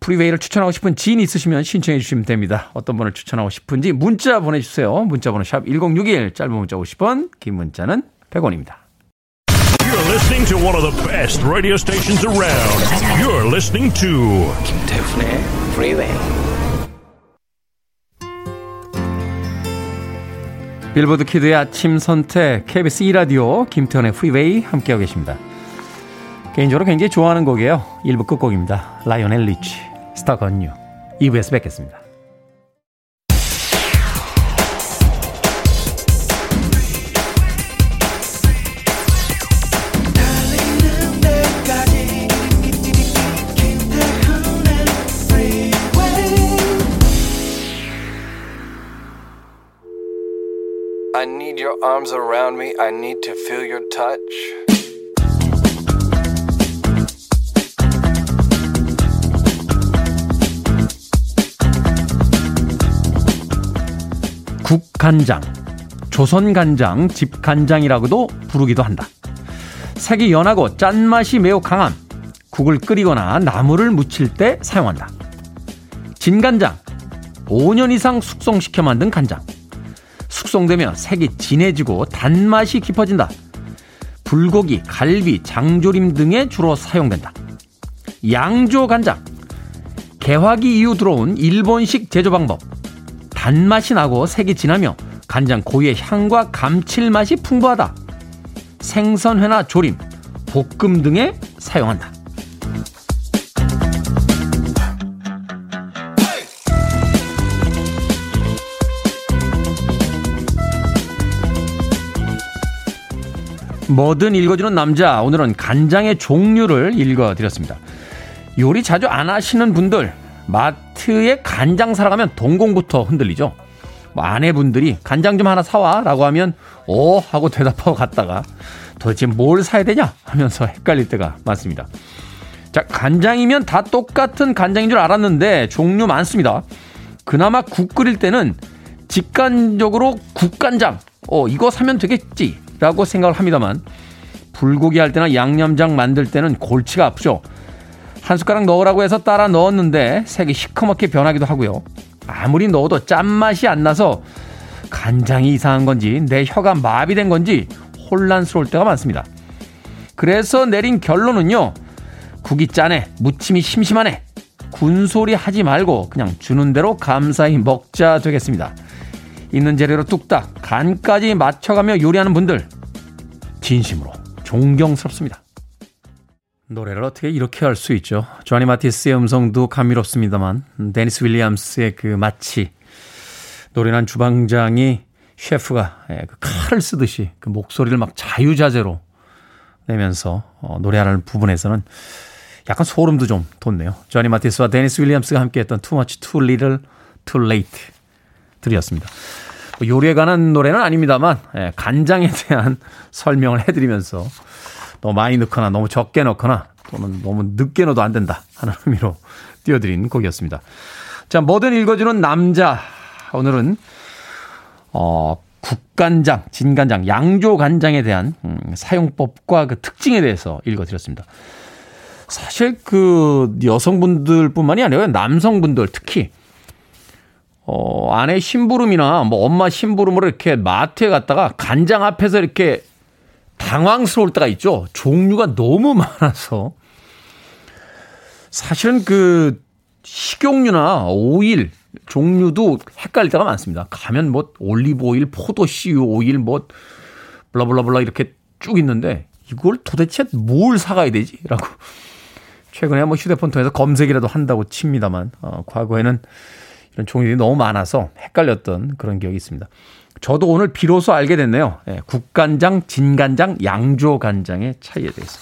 Freeway를 추천하고 싶은 지인 있으시면 신청해 주시면 됩니다. 어떤 분을 추천하고 싶은지 문자 보내주세요. 문자 번호 샵 1061, 짧은 문자 50원, 긴 문자는 100원입니다. You're listening to one of the best radio stations around. You're listening to 김태훈의 Freeway. 빌보드 키드의 아침 선택 KBS 2라디오 김태훈의 Freeway 함께하고 계십니다. 개인적으로 굉장히 좋아하는 곡이에요. 1부 끝곡입니다. 라이오넬 리치, Stuck on You. 2부에서 뵙겠습니다. I need your arms around me. I need to feel your touch. 국간장, 조선간장, 집간장이라고도 부르기도 한다. 색이 연하고 짠맛이 매우 강함. 국을 끓이거나 나물을 무칠 때 사용한다. 진간장, 5년 이상 숙성시켜 만든 간장. 숙성되면 색이 진해지고 단맛이 깊어진다. 불고기, 갈비, 장조림 등에 주로 사용된다. 양조 간장. 개화기 이후 들어온 일본식 제조 방법. 단맛이 나고 색이 진하며 간장 고유의 향과 감칠맛이 풍부하다. 생선회나 조림, 볶음 등에 사용한다. 뭐든 읽어주는 남자. 오늘은 간장의 종류를 읽어드렸습니다. 요리 자주 안 하시는 분들, 마트에 간장 사러 가면 동공부터 흔들리죠. 뭐 아내분들이 간장 좀 하나 사와 라고 하면 오 하고 대답하고 갔다가 도대체 뭘 사야 되냐 하면서 헷갈릴 때가 많습니다. 자, 간장이면 다 똑같은 간장인 줄 알았는데 종류 많습니다. 그나마 국 끓일 때는 직관적으로 국간장, 어, 이거 사면 되겠지. 라고 생각을 합니다만, 불고기 할 때나 양념장 만들 때는 골치가 아프죠. 한 숟가락 넣으라고 해서 따라 넣었는데 색이 시커멓게 변하기도 하고요. 아무리 넣어도 짠맛이 안 나서 간장이 이상한 건지 내 혀가 마비된 건지 혼란스러울 때가 많습니다. 그래서 내린 결론은요. 국이 짜네, 무침이 심심하네. 군소리 하지 말고 그냥 주는 대로 감사히 먹자 되겠습니다. 있는 재료로 뚝딱 간까지 맞춰가며 요리하는 분들 진심으로 존경스럽습니다. 노래를 어떻게 이렇게 할 수 있죠? 조니 마티스의 음성도 감미롭습니다만 데니스 윌리엄스의 그 마치 노련한 주방장이 셰프가 예, 그 칼을 쓰듯이 그 목소리를 막 자유자재로 내면서 어, 노래하는 부분에서는 약간 소름도 좀 돋네요. 조니 마티스와 데니스 윌리엄스가 함께했던 Too Much Too Little Too Late 들이었습니다. 뭐 요리에 관한 노래는 아닙니다만 예, 간장에 대한 [LAUGHS] 설명을 해드리면서 너무 많이 넣거나 너무 적게 넣거나 또는 너무 늦게 넣어도 안 된다 하는 [LAUGHS] 의미로 띄워드린 곡이었습니다. 자, 뭐든 읽어주는 남자. 오늘은 어, 국간장, 진간장, 양조간장에 대한 음, 사용법과 그 특징에 대해서 읽어드렸습니다. 사실 그 여성분들뿐만이 아니라 남성분들 특히 어, 아내 심부름이나 뭐 엄마 심부름으로 이렇게 마트에 갔다가 간장 앞에서 이렇게 당황스러울 때가 있죠. 종류가 너무 많아서. 사실은 그 식용유나 오일 종류도 헷갈릴 때가 많습니다. 가면 뭐 올리브 오일, 포도씨유 오일 뭐 블라블라블라 이렇게 쭉 있는데 이걸 도대체 뭘 사가야 되지? 라고 최근에 뭐 휴대폰 통해서 검색이라도 한다고 칩니다만 어, 과거에는 이런 종류들이 너무 많아서 헷갈렸던 그런 기억이 있습니다. 저도 오늘 비로소 알게 됐네요. 예, 국간장, 진간장, 양조간장의 차이에 대해서.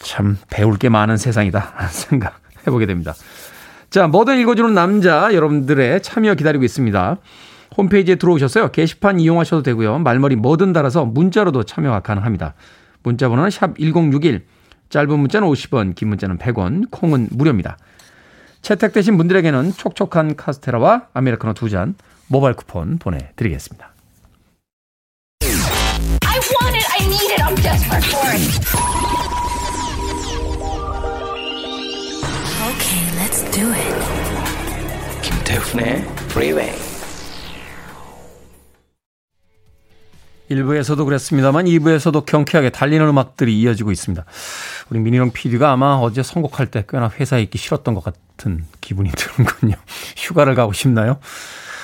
참 배울 게 많은 세상이다 [LAUGHS] 생각해보게 됩니다. 자, 뭐든 읽어주는 남자 여러분들의 참여 기다리고 있습니다. 홈페이지에 들어오셨어요. 게시판 이용하셔도 되고요. 말머리 뭐든 달아서 문자로도 참여가 가능합니다. 문자 번호는 샵 1061, 짧은 문자는 50원, 긴 문자는 100원, 콩은 무료입니다. 채택되신 분들에게는 촉촉한 카스테라와 아메리카노 두 잔 모바일 쿠폰 보내드리겠습니다. I want it. I need it. I'm desperate for it. Okay, let's do it. 김태훈의 Freeway. 1부에서도 그랬습니다만 2부에서도 경쾌하게 달리는 음악들이 이어지고 있습니다. 우리 미니롱 PD가 아마 어제 선곡할 때 꽤나 회사에 있기 싫었던 것 같은 기분이 [LAUGHS] 드는군요. 휴가를 가고 싶나요?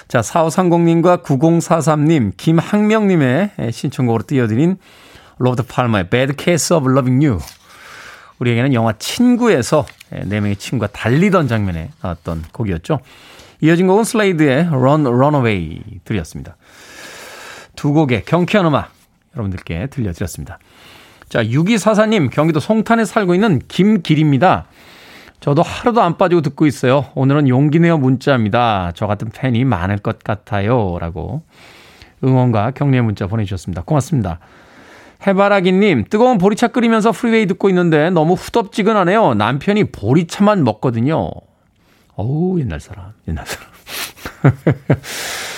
자, 4530님과 9043님, 김학명님의 신청곡으로 띄워드린 로버트 팔머의 Bad Case of Loving You. 우리에게는 영화 친구에서 네 명의 친구가 달리던 장면에 나왔던 곡이었죠. 이어진 곡은 슬레이드의 Run Runaway 들이었습니다. 두 곡의 경쾌한 음악 여러분들께 들려드렸습니다. 자, 6244님, 경기도 송탄에 살고 있는 김길입니다. 저도 하루도 안 빠지고 듣고 있어요. 오늘은 용기 내어 문자입니다. 저 같은 팬이 많을 것 같아요. 라고 응원과 격려의 문자 보내주셨습니다. 고맙습니다. 해바라기님, 뜨거운 보리차 끓이면서 프리웨이 듣고 있는데 너무 후덥지근하네요. 남편이 보리차만 먹거든요. 어우, 옛날 사람, 옛날 사람. [LAUGHS]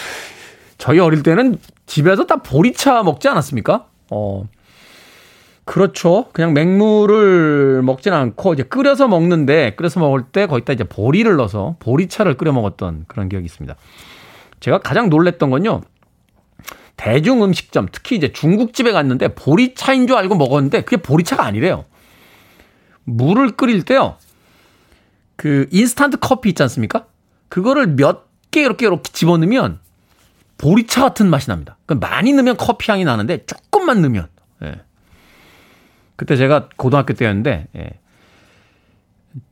저희 어릴 때는 집에서 다 보리차 먹지 않았습니까? 어, 그렇죠. 그냥 맹물을 먹진 않고 이제 끓여서 먹는데 끓여서 먹을 때 거기다 이제 보리를 넣어서 보리차를 끓여 먹었던 그런 기억이 있습니다. 제가 가장 놀랬던 건요. 대중 음식점, 특히 이제 중국집에 갔는데 보리차인 줄 알고 먹었는데 그게 보리차가 아니래요. 물을 끓일 때요. 그 인스턴트 커피 있지 않습니까? 그거를 몇 개 이렇게 이렇게 집어넣으면 보리차 같은 맛이 납니다. 그러니까 많이 넣으면 커피 향이 나는데 조금만 넣으면 예. 그때 제가 고등학교 때였는데 예.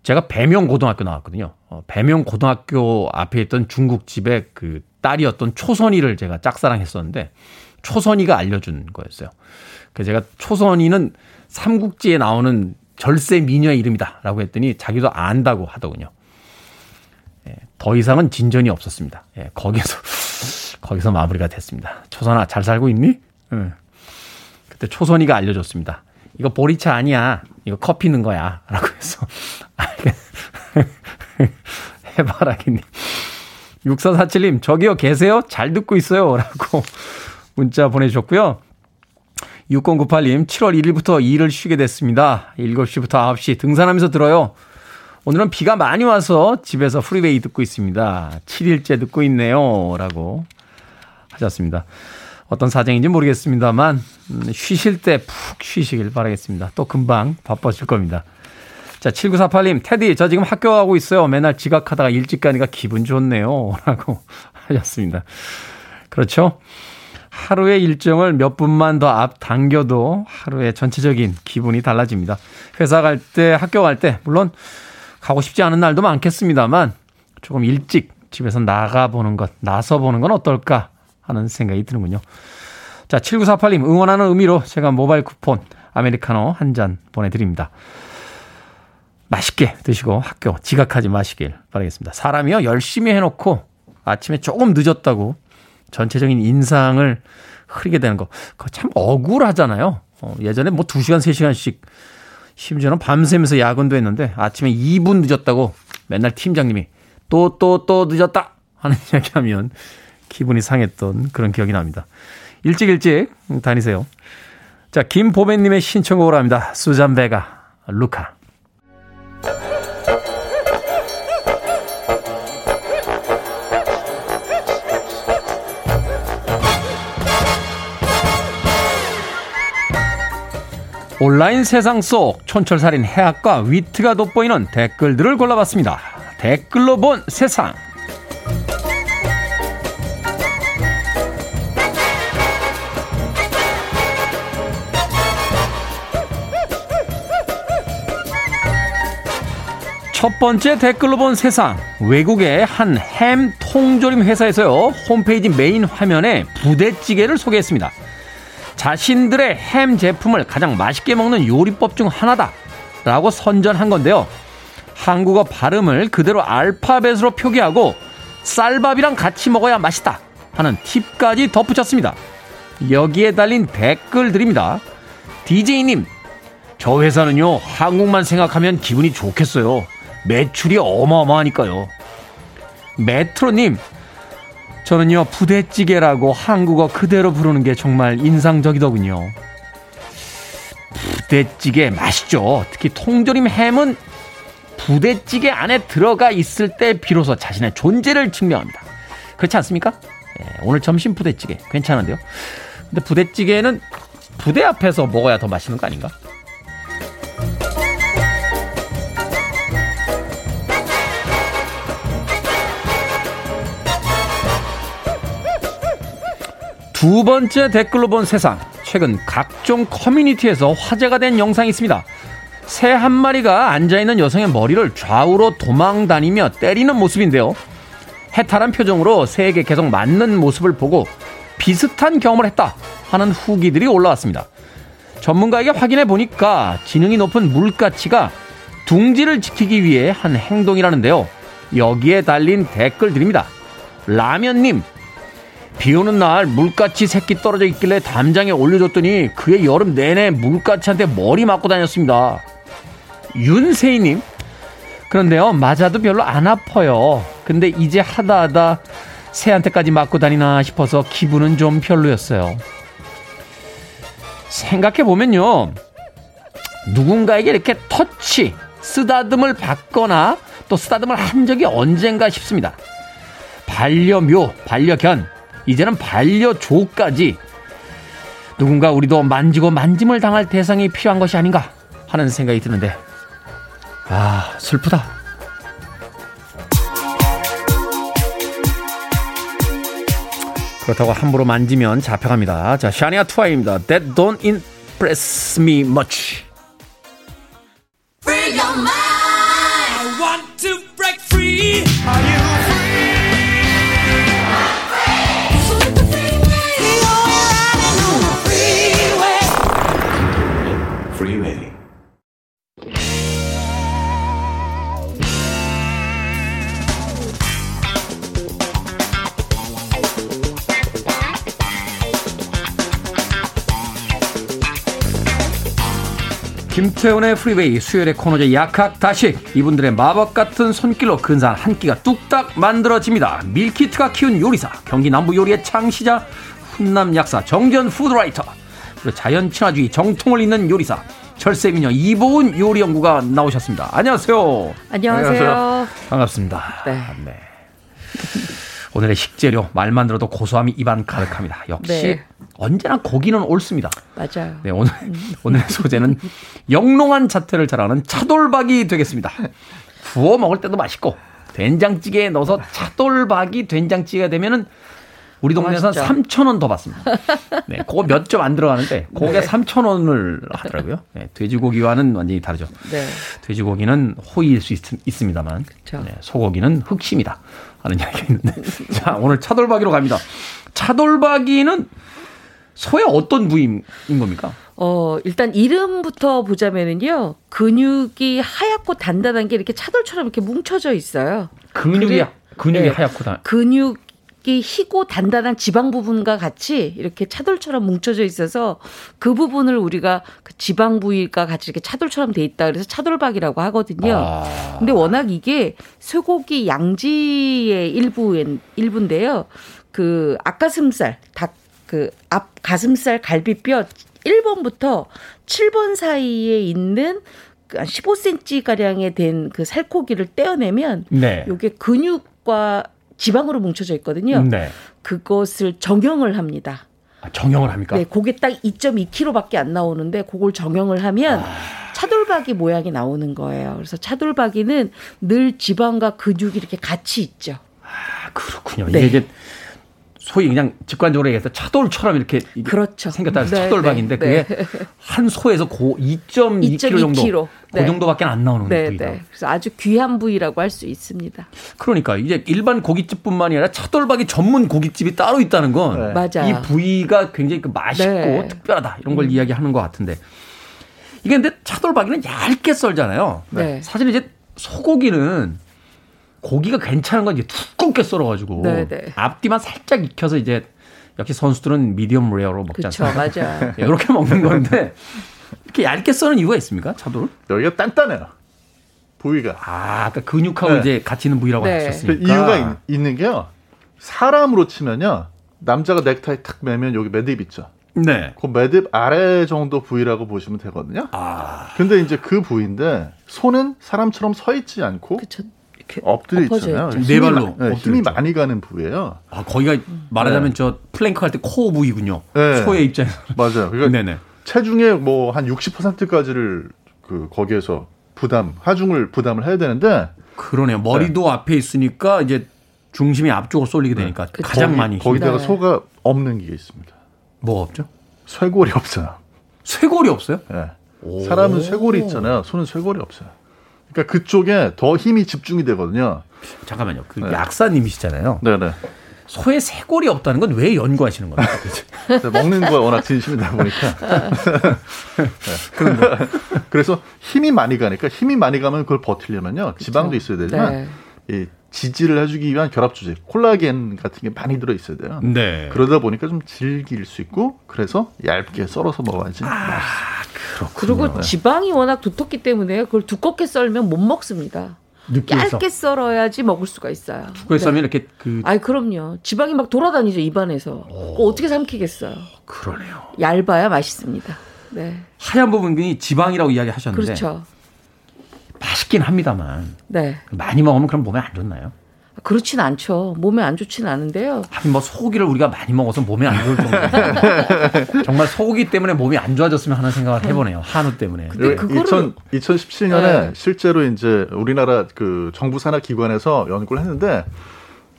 제가 배명 고등학교 나왔거든요. 어, 배명 고등학교 앞에 있던 중국집의 그 딸이었던 초선이를 제가 짝사랑했었는데 초선이가 알려준 거였어요. 그래서 제가 초선이는 삼국지에 나오는 절세 미녀의 이름이다라고 했더니 자기도 안다고 하더군요. 예, 더 이상은 진전이 없었습니다. 예, 거기서 거기서 마무리가 됐습니다. 초선아 잘 살고 있니? 예. 그때 초선이가 알려줬습니다. 이거 보리차 아니야. 이거 커피 넣은 거야. 라고 해서. [LAUGHS] [LAUGHS] 해바라기님. 6447님, 저기요, 계세요? 잘 듣고 있어요. 라고 [LAUGHS] 문자 보내주셨고요. 6098님, 7월 1일부터 일을 쉬게 됐습니다. 7시부터 9시 등산하면서 들어요. 오늘은 비가 많이 와서 집에서 프리웨이 듣고 있습니다. 7일째 듣고 있네요. 라고 하셨습니다. 어떤 사정인지 모르겠습니다만, 음, 쉬실 때 푹 쉬시길 바라겠습니다. 또 금방 바빠질 겁니다. 자, 7948님, 테디, 저 지금 학교 가고 있어요. 맨날 지각하다가 일찍 가니까 기분 좋네요. [LAUGHS] 라고 하셨습니다. 그렇죠? 하루의 일정을 몇 분만 더 앞 당겨도 하루의 전체적인 기분이 달라집니다. 회사 갈 때, 학교 갈 때, 물론 가고 싶지 않은 날도 많겠습니다만 조금 일찍 집에서 나가보는 것, 나서보는 건 어떨까 하는 생각이 드는군요. 자, 7948님 응원하는 의미로 제가 모바일 쿠폰 아메리카노 한 잔 보내드립니다. 맛있게 드시고 학교 지각하지 마시길 바라겠습니다. 사람이요, 열심히 해놓고 아침에 조금 늦었다고 전체적인 인상을 흐리게 되는 거, 그거 참 억울하잖아요. 어, 예전에 뭐 2시간, 3시간씩 심지어는 밤새면서 야근도 했는데 아침에 2분 늦었다고 맨날 팀장님이 또, 또, 또 늦었다! 하는 [LAUGHS] 이야기 하면 기분이 상했던 그런 기억이 납니다. 일찍 일찍 다니세요. 자, 김보배님의 신청곡으로 합니다. 수잔 베가, 루카. 온라인 세상 속 촌철살인 해학과 위트가 돋보이는 댓글들을 골라봤습니다. 댓글로 본 세상. 첫 번째 댓글로 본 세상. 외국의 한 햄 통조림 회사에서요, 홈페이지 메인 화면에 부대찌개를 소개했습니다. 자신들의 햄 제품을 가장 맛있게 먹는 요리법 중 하나다. 라고 선전한 건데요. 한국어 발음을 그대로 알파벳으로 표기하고 쌀밥이랑 같이 먹어야 맛있다. 하는 팁까지 덧붙였습니다. 여기에 달린 댓글들입니다. DJ님, 저 회사는요, 한국만 생각하면 기분이 좋겠어요. 매출이 어마어마하니까요. 메트로님, 저는요, 부대찌개라고 한국어 그대로 부르는 게 정말 인상적이더군요. 부대찌개 맛있죠. 특히 통조림 햄은 부대찌개 안에 들어가 있을 때 비로소 자신의 존재를 증명합니다. 그렇지 않습니까? 예, 오늘 점심 부대찌개 괜찮은데요. 근데 부대찌개는 부대 앞에서 먹어야 더 맛있는 거 아닌가? 두 번째 댓글로 본 세상. 최근 각종 커뮤니티에서 화제가 된 영상이 있습니다. 새 한 마리가 앉아있는 여성의 머리를 좌우로 도망 다니며 때리는 모습인데요. 해탈한 표정으로 새에게 계속 맞는 모습을 보고 비슷한 경험을 했다 하는 후기들이 올라왔습니다. 전문가에게 확인해 보니까 지능이 높은 물가치가 둥지를 지키기 위해 한 행동이라는데요. 여기에 달린 댓글들입니다. 라면님, 비 오는 날 물가치 새끼 떨어져 있길래 담장에 올려줬더니 그의 여름 내내 물가치한테 머리 맞고 다녔습니다. 윤세희님, 그런데요, 맞아도 별로 안 아파요. 근데 이제 하다 하다 새한테까지 맞고 다니나 싶어서 기분은 좀 별로였어요. 생각해보면요, 누군가에게 이렇게 터치, 쓰다듬을 받거나 또 쓰다듬을 한 적이 언젠가 싶습니다. 반려묘, 반려견, 이제는 반려조까지 누군가 우리도 만지고 만짐을 당할 대상이 필요한 것이 아닌가 하는 생각이 드는데 아 슬프다. 그렇다고 함부로 만지면 잡혀갑니다. 자, 샤니아 투아입니다. That don't impress me much. 김태훈의 Freeway 수요일의 코너제 약학다식 이분들의 마법 같은 손길로 근사한 한 끼가 뚝딱 만들어집니다 밀키트가 키운 요리사 경기 남부 요리의 창시자 훈남 약사 정재훈 food writer 그리고 자연 친화주의 정통을 잇는 요리사 절세미녀 이보은 요리연구가 나오셨습니다 안녕하세요 안녕하세요. 반갑습니다 네. 네. 오늘의 식재료 말만 들어도 고소함이 입안 가득합니다 역시 네. 언제나 고기는 옳습니다 맞아요. 네, 오늘, [LAUGHS] 오늘의 소재는 영롱한 자태를 자랑하는 차돌박이 되겠습니다. 구워 먹을 때도 맛있고, 된장찌개에 넣어서 차돌박이 된장찌개가 되면은 우리 동네에서는 진짜. 3,000원 더 받습니다. 네, 그거 몇 점 안 들어가는데, 그게 3,000원을 하더라고요. 네, 돼지고기와는 완전히 다르죠. 네. 돼지고기는 호의일 수 있, 습니다만 그쵸. 소고기는 흑심이다 하는 이야기가 있는데 [LAUGHS] 자 오늘 차돌박이로 갑니다. 차돌박이는 소의 어떤 부위인 겁니까? 어, 일단 이름부터 보자면은요. 근육이 하얗고 단단한 게 이렇게 차돌처럼 이렇게 뭉쳐져 있어요. 근육이 그래- 근육이 네. 하얗고 다 근육이 희고 단단한 지방 부분과 같이 이렇게 차돌처럼 뭉쳐져 있어서 그 부분을 우리가 그 지방 부위가 같이 이렇게 차돌처럼 돼 있다 그래서 차돌박이라고 하거든요. 아. 근데 워낙 이게 쇠고기 양지의 일부인 일부인데요. 그 앞가슴살 닭 그 앞 가슴살 갈비뼈 1번부터 7번 사이에 있는 한 15cm 가량의 된그 살코기를 떼어내면 네. 요게 근육 과 지방으로 뭉쳐져 있거든요. 네. 그것을 정형을 합니다. 아, 정형을 합니까? 네, 그게 딱 2.2kg밖에 안 나오는데 그걸 정형을 하면 아. 차돌박이 모양이 나오는 거예요. 그래서 차돌박이는 늘 지방과 근육이 이렇게 같이 있죠. 아, 그렇군요. 네. 이게 소위 그냥 직관적으로 얘기해서 차돌처럼 이렇게 그렇죠. 생겼다 네, 차돌박인데 네, 그게 한 소에서 고 2.2kg 정도 2.2kg. 그 네. 정도밖에 안 나오는 네, 부위다. 네. 그래서 아주 귀한 부위라고 할 수 있습니다. 그러니까 이제 일반 고깃집뿐만이 아니라 차돌박이 전문 고깃집이 따로 있다는 건 네. 이 부위가 굉장히 그 맛있고 네. 특별하다 이런 걸 이야기하는 것 같은데 이게 근데 차돌박이는 얇게 썰잖아요. 네. 사실 이제 소고기는 고기가 괜찮은 건 이제 두껍게 썰어가지고 네, 네. 앞뒤만 살짝 익혀서 이제 역시 선수들은 medium rare로 먹지 그렇죠, 않습니까? 맞아요. [LAUGHS] 이렇게 먹는 건데 이렇게 얇게 써는 이유가 있습니까? 차돌? 여기가 단단해요. 부위가. 아, 아까 근육하고 네. 이제 같이 있는 부위라고 네. 하셨으니까. 그 이유가 있, 는 게요. 사람으로 치면요. 남자가 넥타이 탁 매면 여기 매듭 있죠. 네. 그 매듭 아래 정도 부위라고 보시면 되거든요. 아, 근데 이제 그 부위인데 소는 사람처럼 서 있지 않고 그렇죠. 이렇게 엎드려 있잖아요. 네 발로 마- 네, 힘이 있죠. 많이 가는 부위예요. 아 거기가 말하자면 저 플랭크 할 때 core 부위군요. 네. 소의 입장에서. [LAUGHS] 맞아요. 그러니까 네네. 체중의 뭐 한 60%까지를 그 거기에서 부담, 하중을 부담을 해야 되는데 그러네요. 머리도 앞에 있으니까 이제 중심이 앞쪽으로 쏠리게 되니까 그쵸. 가장 거기, 많이. 거기다가 네. 소가 없는 게 있습니다. 뭐 없죠? 쇄골이 없어요. 쇄골이 없어요? 예. 사람은 쇄골이 있잖아요. 소는 쇄골이 없어요. 그러니까 그쪽에 더 힘이 집중이 되거든요. 잠깐만요. 그 네. 약사님이시잖아요. 네네. 소의 쇄골이 없다는 건 왜 연구하시는 겁니까? 네, [LAUGHS] 먹는 거에 워낙 진심이다 보니까. [LAUGHS] 네. 그래서 힘이 많이 가니까 힘이 많이 가면 그걸 버티려면요. 지방도 있어야 되지만 네. 이 지지를 해주기 위한 결합 조직, 콜라겐 같은 게 많이 들어 있어야 돼요. 네. 그러다 보니까 좀 질길 수 있고 그래서 얇게 썰어서 먹어야지 맛있어요. 그리고 지방이 워낙 두텁기 때문에 그걸 두껍게 썰면 못 먹습니다. 느끼해서. 얇게 썰어야지 먹을 수가 있어요. 그래서 네. 하면 이렇게 그 아이 그럼요. 지방이 막 돌아다니죠 입안에서. 그거 어떻게 삼키겠어요? 그러네요. 얇아야 맛있습니다. 네, 하얀 부분이 지방이라고 이야기하셨는데 그렇죠. 맛있긴 합니다만 네, 많이 먹으면 그럼 몸에 안 좋나요? 그렇진 않죠. 몸에 안 좋진 않은데요. 하긴 뭐 소고기를 우리가 많이 먹어서 몸에 안 좋을 정도. [LAUGHS] 정말 소고기 때문에 몸이 안 좋아졌으면 하는 생각을 해보네요. 한우 때문에. 근데 그거를- 2000, 2017년에 네. 실제로 이제 우리나라 그 정부 산하 기관에서 연구를 했는데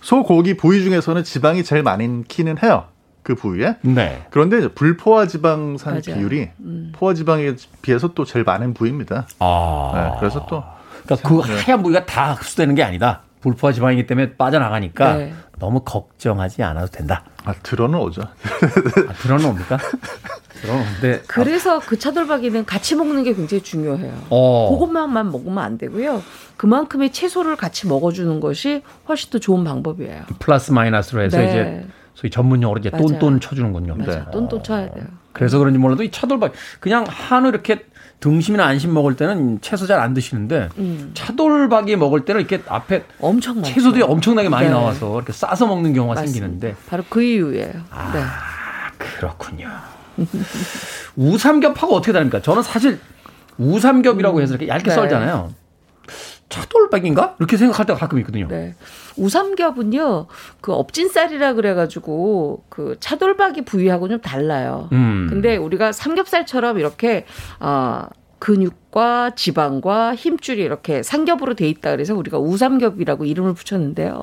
소고기 부위 중에서는 지방이 제일 많기는 해요. 그 부위에. 네. 그런데 불포화 지방산 맞아요. 비율이 음. 포화 지방에 비해서 또 제일 많은 부위입니다. 아. 네, 그래서 또 그러니까 그 하얀 부위가 다 흡수되는 게 아니다. 불포화 지방이기 때문에 빠져나가니까 네. 너무 걱정하지 않아도 된다. 아, 들어는 오죠. 아, 들어는 옵니까? 들어는 오는데. 그래서 그 차돌박이는 같이 먹는 게 굉장히 중요해요. 어. 그것만만 먹으면 안 되고요. 그만큼의 채소를 같이 먹어주는 것이 훨씬 더 좋은 방법이에요. 플러스 마이너스로 해서 네. 이제 소위 전문용어로 이제 맞아요. 똔똔 쳐주는군요. 맞아요. 똔똔 쳐야 돼요. 그래서 그런지 몰라도 이 차돌박 그냥 한우 이렇게 등심이나 안심 먹을 때는 채소 잘 안 드시는데 음. 차돌박이 먹을 때는 이렇게 앞에 엄청 많죠. 채소들이 엄청나게 많이 네. 나와서 이렇게 싸서 먹는 경우가 맞습니다. 생기는데 바로 그 이유예요. 아. 네. 그렇군요. [LAUGHS] 우삼겹하고 어떻게 다릅니까? 저는 사실 우삼겹이라고 해서 이렇게 얇게 네. 썰잖아요. 차돌박인가? 이렇게 생각할 때가 가끔 있거든요. 네. 우삼겹은요, 그 업진살이라 그래가지고, 그 차돌박이 부위하고 좀 달라요. 음. 근데 우리가 삼겹살처럼 이렇게, 어, 근육과 지방과 힘줄이 이렇게 삼겹으로 돼 있다 그래서 우리가 우삼겹이라고 이름을 붙였는데요.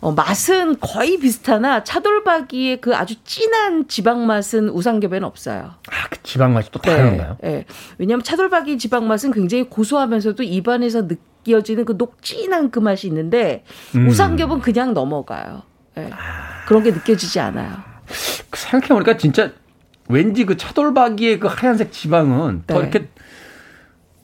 어, 맛은 거의 비슷하나 차돌박이의 그 아주 진한 지방 맛은 우삼겹에는 없어요. 아, 그 지방 맛이 또 다른가요? 네, 네. 왜냐하면 차돌박이 지방 맛은 굉장히 고소하면서도 입안에서 느 껴지는 그 녹진한 그 맛이 있는데 음. 우삼겹은 그냥 넘어가요. 네. 그런 게 느껴지지 않아요. 생각해보니까 진짜 왠지 그 차돌박이의 그 하얀색 지방은 더 네. 이렇게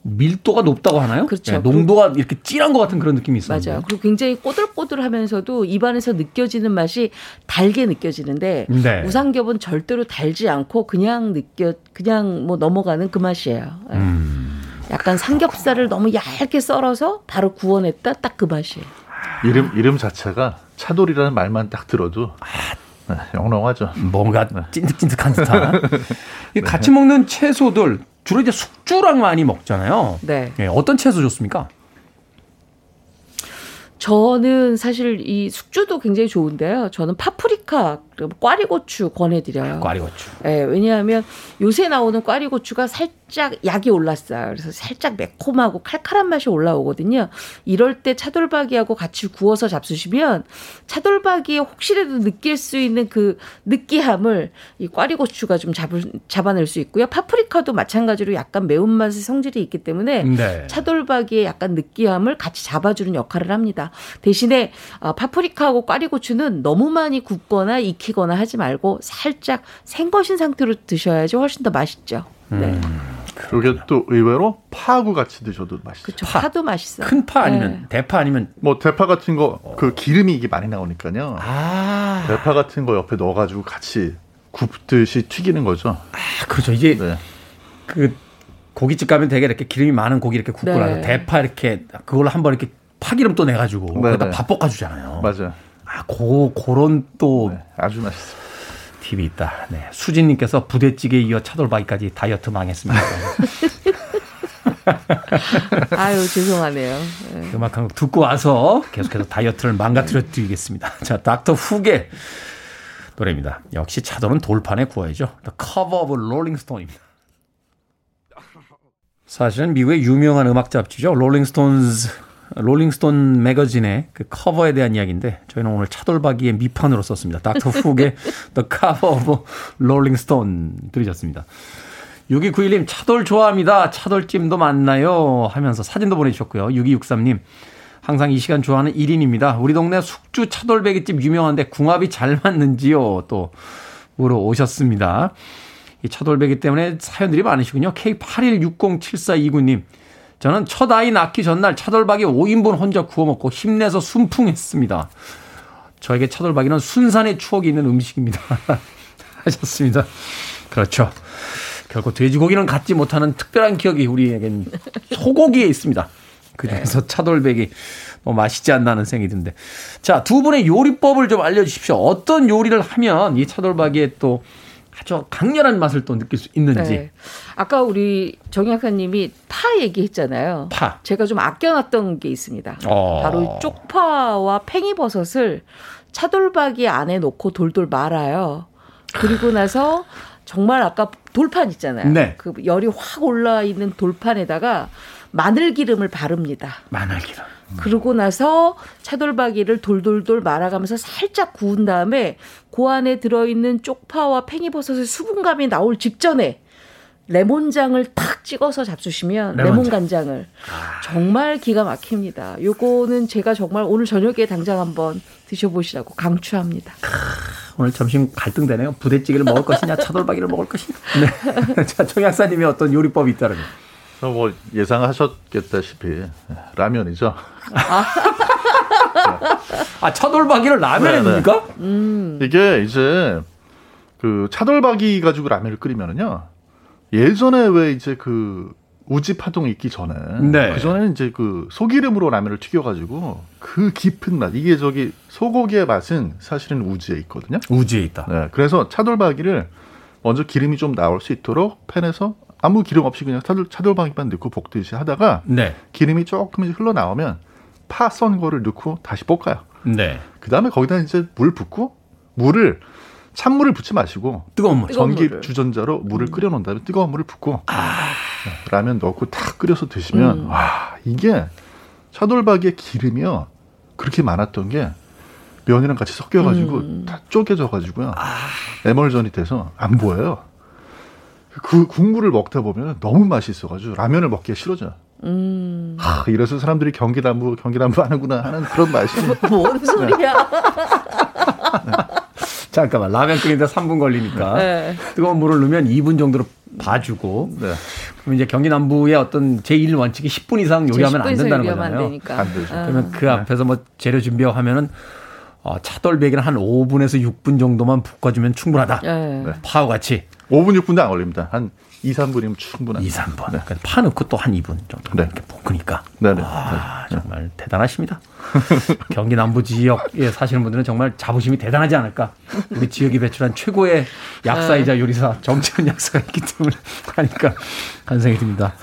밀도가 높다고 하나요? 그렇죠. 네, 농도가 이렇게 진한 것 같은 그런 느낌이 있었는데. 맞아요. 그리고 굉장히 꼬들꼬들하면서도 입안에서 느껴지는 맛이 달게 느껴지는데 네. 우삼겹은 절대로 달지 않고 그냥 느껴 그냥 뭐 넘어가는 그 맛이에요. 네. 음. 약간 삼겹살을 너무 얇게 썰어서 바로 구워냈다 딱 그 맛이에요. 이름 이름 자체가 차돌이라는 말만 딱 들어도 네, 영롱하죠. 뭔가 네. 찐득찐득한 듯한. [LAUGHS] 이 같이 먹는 채소들 주로 이제 숙주랑 많이 먹잖아요. 네. 예, 어떤 채소 좋습니까? 저는 사실 이 숙주도 굉장히 좋은데요. 저는 파프리카, 꽈리고추 권해드려요. 꽈리고추. 예, 왜냐하면 요새 나오는 꽈리고추가 살짝 약이 올랐어요. 그래서 살짝 매콤하고 칼칼한 맛이 올라오거든요. 이럴 때 차돌박이하고 같이 구워서 잡수시면 차돌박이에 혹시라도 느낄 수 있는 그 느끼함을 이 꽈리고추가 좀 잡을, 잡아낼 수 있고요. 파프리카도 마찬가지로 약간 매운맛의 성질이 있기 때문에 네. 차돌박이의 약간 느끼함을 같이 잡아주는 역할을 합니다. 대신에 어, 파프리카하고 꽈리고추는 너무 많이 굽거나 익히거나 하지 말고 살짝 생거신 상태로 드셔야지 훨씬 더 맛있죠. 네. 이게 또 의외로 파하고 같이 드셔도 맛있어요. 그렇죠. 파. 파도 맛있어요. 큰 파 아니면 네. 대파 아니면 뭐 대파 같은 거 그 기름이 이게 많이 나오니까요. 아, 대파 같은 거 옆에 넣어 가지고 같이 굽듯이 튀기는 거죠. 아, 그렇죠. 이제 네. 그 고깃집 가면 되게 이렇게 기름이 많은 고기 이렇게 굽고 네. 나서 대파 이렇게 그걸로 한번 이렇게 파기름 또 내가지고 네, 거기다 네. 밥 볶아주잖아요. 맞아요. 아, 고 그런 또 네, 아주 맛있어요. 팁이 있다. 네. 수진님께서 부대찌개 이어 차돌박이까지 다이어트 망했습니다. [LAUGHS] 아유 죄송하네요. 네. 음악 한곡 듣고 와서 계속해서 다이어트를 망가뜨려 드리겠습니다. [LAUGHS] 자, 닥터 훅의 노래입니다. 역시 차돌은 돌판에 구워야죠. The Cover of Rolling Stone입니다. 사실은 미국의 유명한 음악 잡지죠. Rolling Stones Rolling Stone magazine의 그 cover에 대한 이야기인데 저희는 오늘 차돌박이의 미판으로 썼습니다. 닥터 [LAUGHS] 훅의 The Cover of Rolling Stone 들으셨습니다. 6291님 차돌 좋아합니다. 차돌찜도 많나요? 하면서 사진도 보내주셨고요. 6263님 항상 이 시간 좋아하는 1인입니다. 우리 동네 숙주 차돌배기집 유명한데 궁합이 잘 맞는지요? 또 물어 오셨습니다. 이 차돌배기 때문에 사연들이 많으시군요. K81607429님. 저는 첫 아이 낳기 전날 차돌박이 5인분 혼자 구워 먹고 힘내서 순풍했습니다. 저에게 차돌박이는 순산의 추억이 있는 음식입니다. [LAUGHS] 하셨습니다. 그렇죠. 결코 돼지고기는 갖지 못하는 특별한 기억이 우리에겐 소고기에 있습니다. 그중에서 차돌백이 뭐 맛있지 않나는 생각이 드는데. 자, 두 분의 요리법을 좀 알려주십시오. 어떤 요리를 하면 이 차돌박이에 또 아주 강렬한 맛을 또 느낄 수 있는지. 네. 아까 우리 정 약사님이 파 얘기했잖아요. 파. 제가 좀 아껴놨던 게 있습니다. 어. 바로 이 쪽파와 팽이버섯을 차돌박이 안에 넣고 돌돌 말아요. 그리고 나서 정말 아까 돌판 있잖아요. 네. 그 열이 확 올라 있는 돌판에다가 마늘 기름을 바릅니다. 마늘 기름. 그러고 나서 차돌박이를 돌돌돌 말아가면서 살짝 구운 다음에 그 안에 들어있는 쪽파와 팽이버섯의 수분감이 나올 직전에 레몬장을 탁 찍어서 잡수시면 레몬장. 레몬 간장을 정말 기가 막힙니다. 요거는 제가 정말 오늘 저녁에 당장 한번 드셔보시라고 강추합니다. 오늘 점심 갈등되네요. 부대찌개를 먹을 것이냐, 차돌박이를 먹을 것이냐. 네. [LAUGHS] 자, 정 약사님이 어떤 요리법이 있다면. 뭐 예상하셨겠다시피 라면이죠. 아, 차돌박이를 라면에 네, 네. 넣습니까? 이게 이제 그 차돌박이 가지고 라면을 끓이면은요. 예전에 왜 이제 그 우지 파동 있기 전에 네. 그 전에는 이제 그 소기름으로 라면을 튀겨가지고 그 깊은 맛 이게 저기 소고기의 맛은 사실은 우지에 있거든요. 우지에 있다. 네, 그래서 차돌박이를 먼저 기름이 좀 나올 수 있도록 팬에서 아무 기름 없이 그냥 차돌, 차돌박이만 넣고 볶듯이 하다가 네. 기름이 조금 이제 흘러 나오면 파 썬 거를 넣고 다시 볶아요. 네. 그 다음에 거기다 이제 물 붓고 물을 찬물을 붓지 마시고 뜨거운 물. 뜨거운 전기 물을. 주전자로 물을 끓여 놓은 다음에 뜨거운 물을 붓고 네, 라면 넣고 탁 끓여서 드시면 와 이게 차돌박이의 기름이요 그렇게 많았던 게 면이랑 같이 섞여가지고 다 쪼개져가지고요 애멀전이 돼서 안 보여요. 그 국물을 먹다 보면 너무 맛있어가지고 라면을 먹기가 싫어져요. 음, 하, 이래서 사람들이 경기남부 경기남부 하는구나 하는 그런 맛이 뭔 소리야. 잠깐만. 라면 끓이는데 3분 걸리니까. 네. 뜨거운 물을 넣으면 2분 정도로 봐주고. 네, 그럼 이제 경기 남부의 어떤 제1 원칙이 10분 이상 요리하면 안 10분 이상 된다는 요리하면 안 거잖아요. 되니까. 안 되죠. 아. 그러면 그 앞에서 뭐 재료 준비하고 하면은 어, 차돌박이는 한 5분에서 6분 정도만 볶아주면 충분하다. 예. 파와 같이 5분 6분도 안 걸립니다. 한 2, 3분이면 충분합니다. 2, 3분. 그러니까 파 넣고 또 한 2분 정도 네. 이렇게 볶으니까. 네네. 아, 정말 대단하십니다. [LAUGHS] 경기 남부 지역에 사시는 분들은 정말 자부심이 대단하지 않을까. 우리 지역이 배출한 최고의 약사이자 요리사 정치현 약사가 있기 때문에 하니까 한 생각이 듭니다.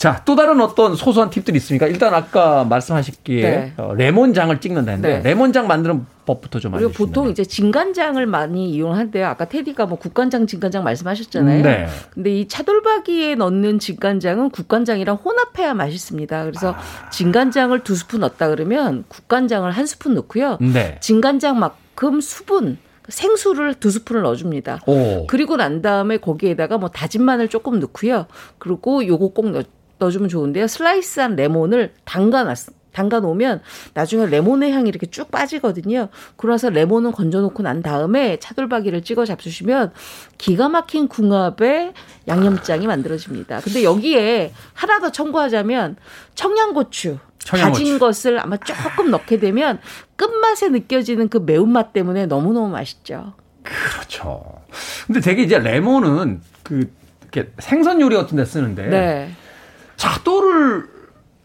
자, 또 다른 어떤 소소한 팁들이 있습니까? 일단 아까 말씀하셨기에 네. 어, 레몬장을 찍는다는데 네. 레몬장 만드는 법부터 좀 알려주시면. 보통 이제 진간장을 많이 이용하는데요. 아까 테디가 뭐 국간장, 진간장 말씀하셨잖아요. 네. 근데 이 차돌박이에 넣는 진간장은 국간장이랑 혼합해야 맛있습니다. 그래서 아. 진간장을 두 스푼 넣었다 그러면 국간장을 한 스푼 넣고요. 네. 진간장만큼 수분 생수를 두 스푼을 넣어줍니다. 오. 그리고 난 다음에 거기에다가 뭐 다진 마늘 조금 넣고요. 그리고 요거 꼭 넣, 넣어주면 좋은데요. 슬라이스한 레몬을 담가놨, 담가 놓으면 나중에 레몬의 향이 이렇게 쭉 빠지거든요. 그러서 레몬은 건져놓고 난 다음에 차돌박이를 찍어 잡수시면 기가 막힌 궁합의 양념장이 만들어집니다. 근데 여기에 하나 더 첨가하자면 청양고추. 청양고추. 다진 것을 아마 조금 넣게 되면 끝맛에 느껴지는 그 매운맛 때문에 너무너무 맛있죠. 그렇죠. 근데 되게 이제 레몬은 그 이렇게 생선 요리 같은 데 쓰는데 네. 차돌을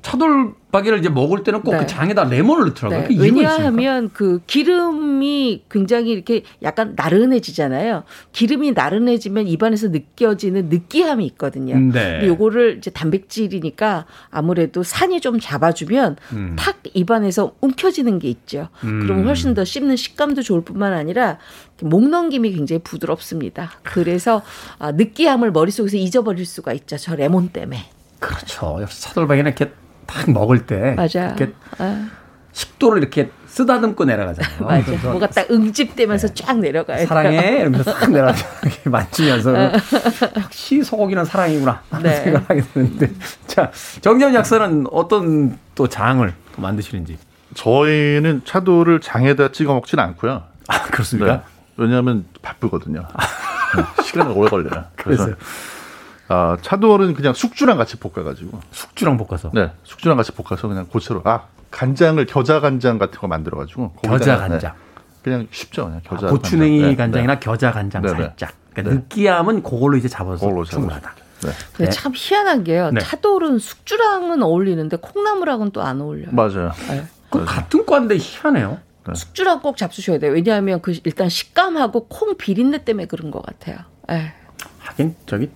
차돌박이를 이제 먹을 때는 꼭그 네. 장에다 레몬을 넣더라고요. 네. 그? 왜냐하면 그 기름이 굉장히 이렇게 약간 나른해지잖아요. 기름이 나른해지면 입안에서 느껴지는 느끼함이 있거든요. 네. 근데 요거를 이제 단백질이니까 아무래도 산이 좀 잡아주면 음. 탁 입안에서 움켜지는 게 있죠. 음. 그러면 훨씬 더 씹는 식감도 좋을 뿐만 아니라 목 넘김이 굉장히 부드럽습니다. 그래서 아, 느끼함을 머릿속에서 잊어버릴 수가 있죠. 저 레몬 때문에. 그렇죠. 역시 차돌박이는 이렇게 딱 먹을 때 맞아요. 이렇게 아, 식도를 이렇게 쓰다듬고 내려가잖아요. [LAUGHS] 그래서 뭐가 딱 응집되면서 쫙 내려가요. 네. 사랑해 [LAUGHS] 이러면서 싹 내려가 만지면서 역시 소고기는 사랑이구나 하는 네. 생각을 하게 되는데 자 정재훈 약사는 어떤 또 장을 또 만드시는지 저희는 차돌을 장에다 찍어 먹지는 않고요. 아 그렇습니까? 네. 왜냐하면 바쁘거든요. 네, 시간이 오래 걸려요. 그래서 그래서요. 아, 차돌은 그냥 숙주랑 같이 볶아가지고 숙주랑 볶아서 네 숙주랑 같이 볶아서 그냥 고체로 아 간장을 겨자 간장 같은 거 만들어가지고 겨자 네, 간장 그냥 쉽죠 그냥 겨자 아, 고추냉이 간장. 네, 간장이나 네. 겨자 간장 네, 네. 살짝 그러니까 네. 느끼함은 그걸로 이제 잡아서 그걸로 충분하다. 네. 근데 네. 참 희한한 게요. 네. 차돌은 숙주랑은 어울리는데 콩나물하고는 또 안 어울려요. 맞아요. 네. 그 같은 과인데 희한해요. 숙주랑 꼭 잡수셔야 돼요. 왜냐하면 그 일단 식감하고 콩 비린내 때문에 그런 것 같아요. 에. 하긴 저기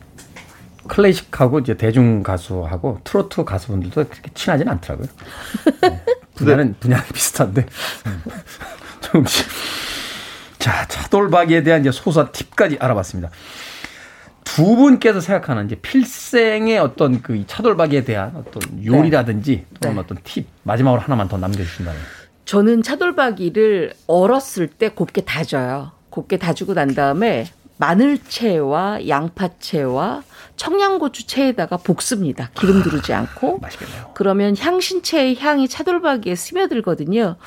클래식하고 이제 대중 가수하고 트로트 가수분들도 그렇게 친하진 않더라고요. [LAUGHS] 네. 분야는 분야는 비슷한데 [LAUGHS] 음. 조금씩. 자 차돌박이에 대한 이제 소소한 팁까지 알아봤습니다. 두 분께서 생각하는 이제 필생의 어떤 그이 차돌박이에 대한 어떤 요리라든지 또는 네. 어떤 팁 마지막으로 하나만 더 남겨주신다면. 저는 차돌박이를 얼었을 때 곱게 다져요. 곱게 다지고 난 다음에 마늘채와 양파채와 청양고추채에다가 볶습니다. 기름 두르지 않고. 맛있겠네요. 그러면 향신채의 향이 차돌박이에 스며들거든요.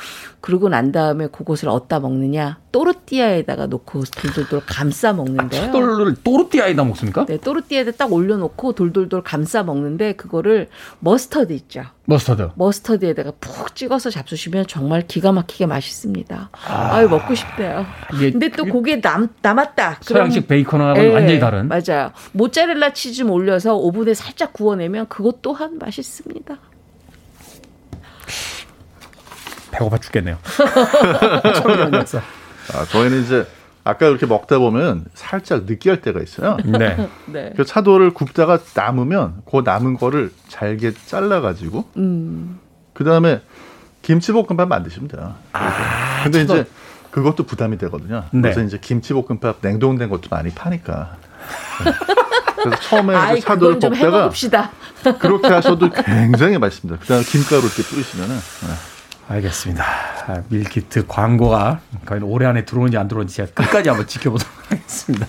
그러고 난 다음에 그것을 어디다 먹느냐? 또르띠아에다가 놓고 돌돌돌 감싸 먹는데요. 차돌을 또르띠아에다 먹습니까? 네, 또르띠아에다 딱 올려놓고 돌돌돌 감싸 먹는데 그거를 머스터드 있죠. 머스터드. 머스터드에다가 푹 찍어서 잡수시면 정말 기가 막히게 맛있습니다. 아, 유 먹고 싶대요. 근데 또 고기에 남, 남았다. 서양식 베이컨하고는 예, 완전히 다른. 맞아요. 모짜렐라 치즈 좀 올려서 오븐에 살짝 구워내면 그것 또한 맛있습니다. 배고파 죽겠네요. [LAUGHS] 아, 저희는 이제 아까 이렇게 먹다 보면 살짝 느끼할 때가 있어요. 네. 네. 그 차돌을 굽다가 남으면 그 남은 거를 잘게 잘라가지고 음. 그 다음에 김치볶음밥 만드시면 돼요. 아, 근데 차돌. 이제 그것도 부담이 되거든요. 네. 그래서 이제 김치볶음밥 냉동된 것도 많이 파니까. 네. [LAUGHS] 그래서 처음에 아이, 차돌을 볶다가. 그렇게 하셔도 굉장히 맛있습니다. 그다음에 김가루 이렇게 뿌리시면은 네. 알겠습니다. 아, 밀키트 광고가 과연 올해 안에 들어오는지 안 들어오는지 제가 끝까지 한번 지켜보도록 [LAUGHS] 하겠습니다.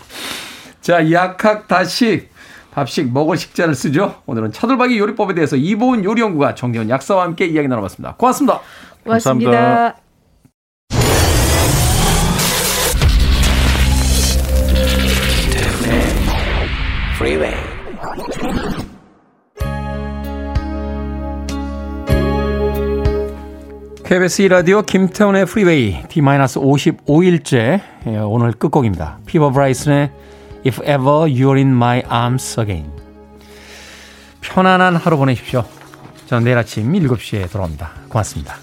자, 약학 다식 밥식 먹을 식자를 쓰죠. 오늘은 차돌박이 요리법에 대해서 이보은 요리연구가 정재훈 약사와 함께 이야기 나눠봤습니다. 고맙습니다. 고맙습니다. 감사합니다. KBS 2라디오 김태훈의 프리웨이 D-55일째 예, 오늘 끝곡입니다. 피보 브라이슨의 If Ever You're In My Arms Again 편안한 하루 보내십시오. 저는 내일 아침 7시에 돌아옵니다. 고맙습니다.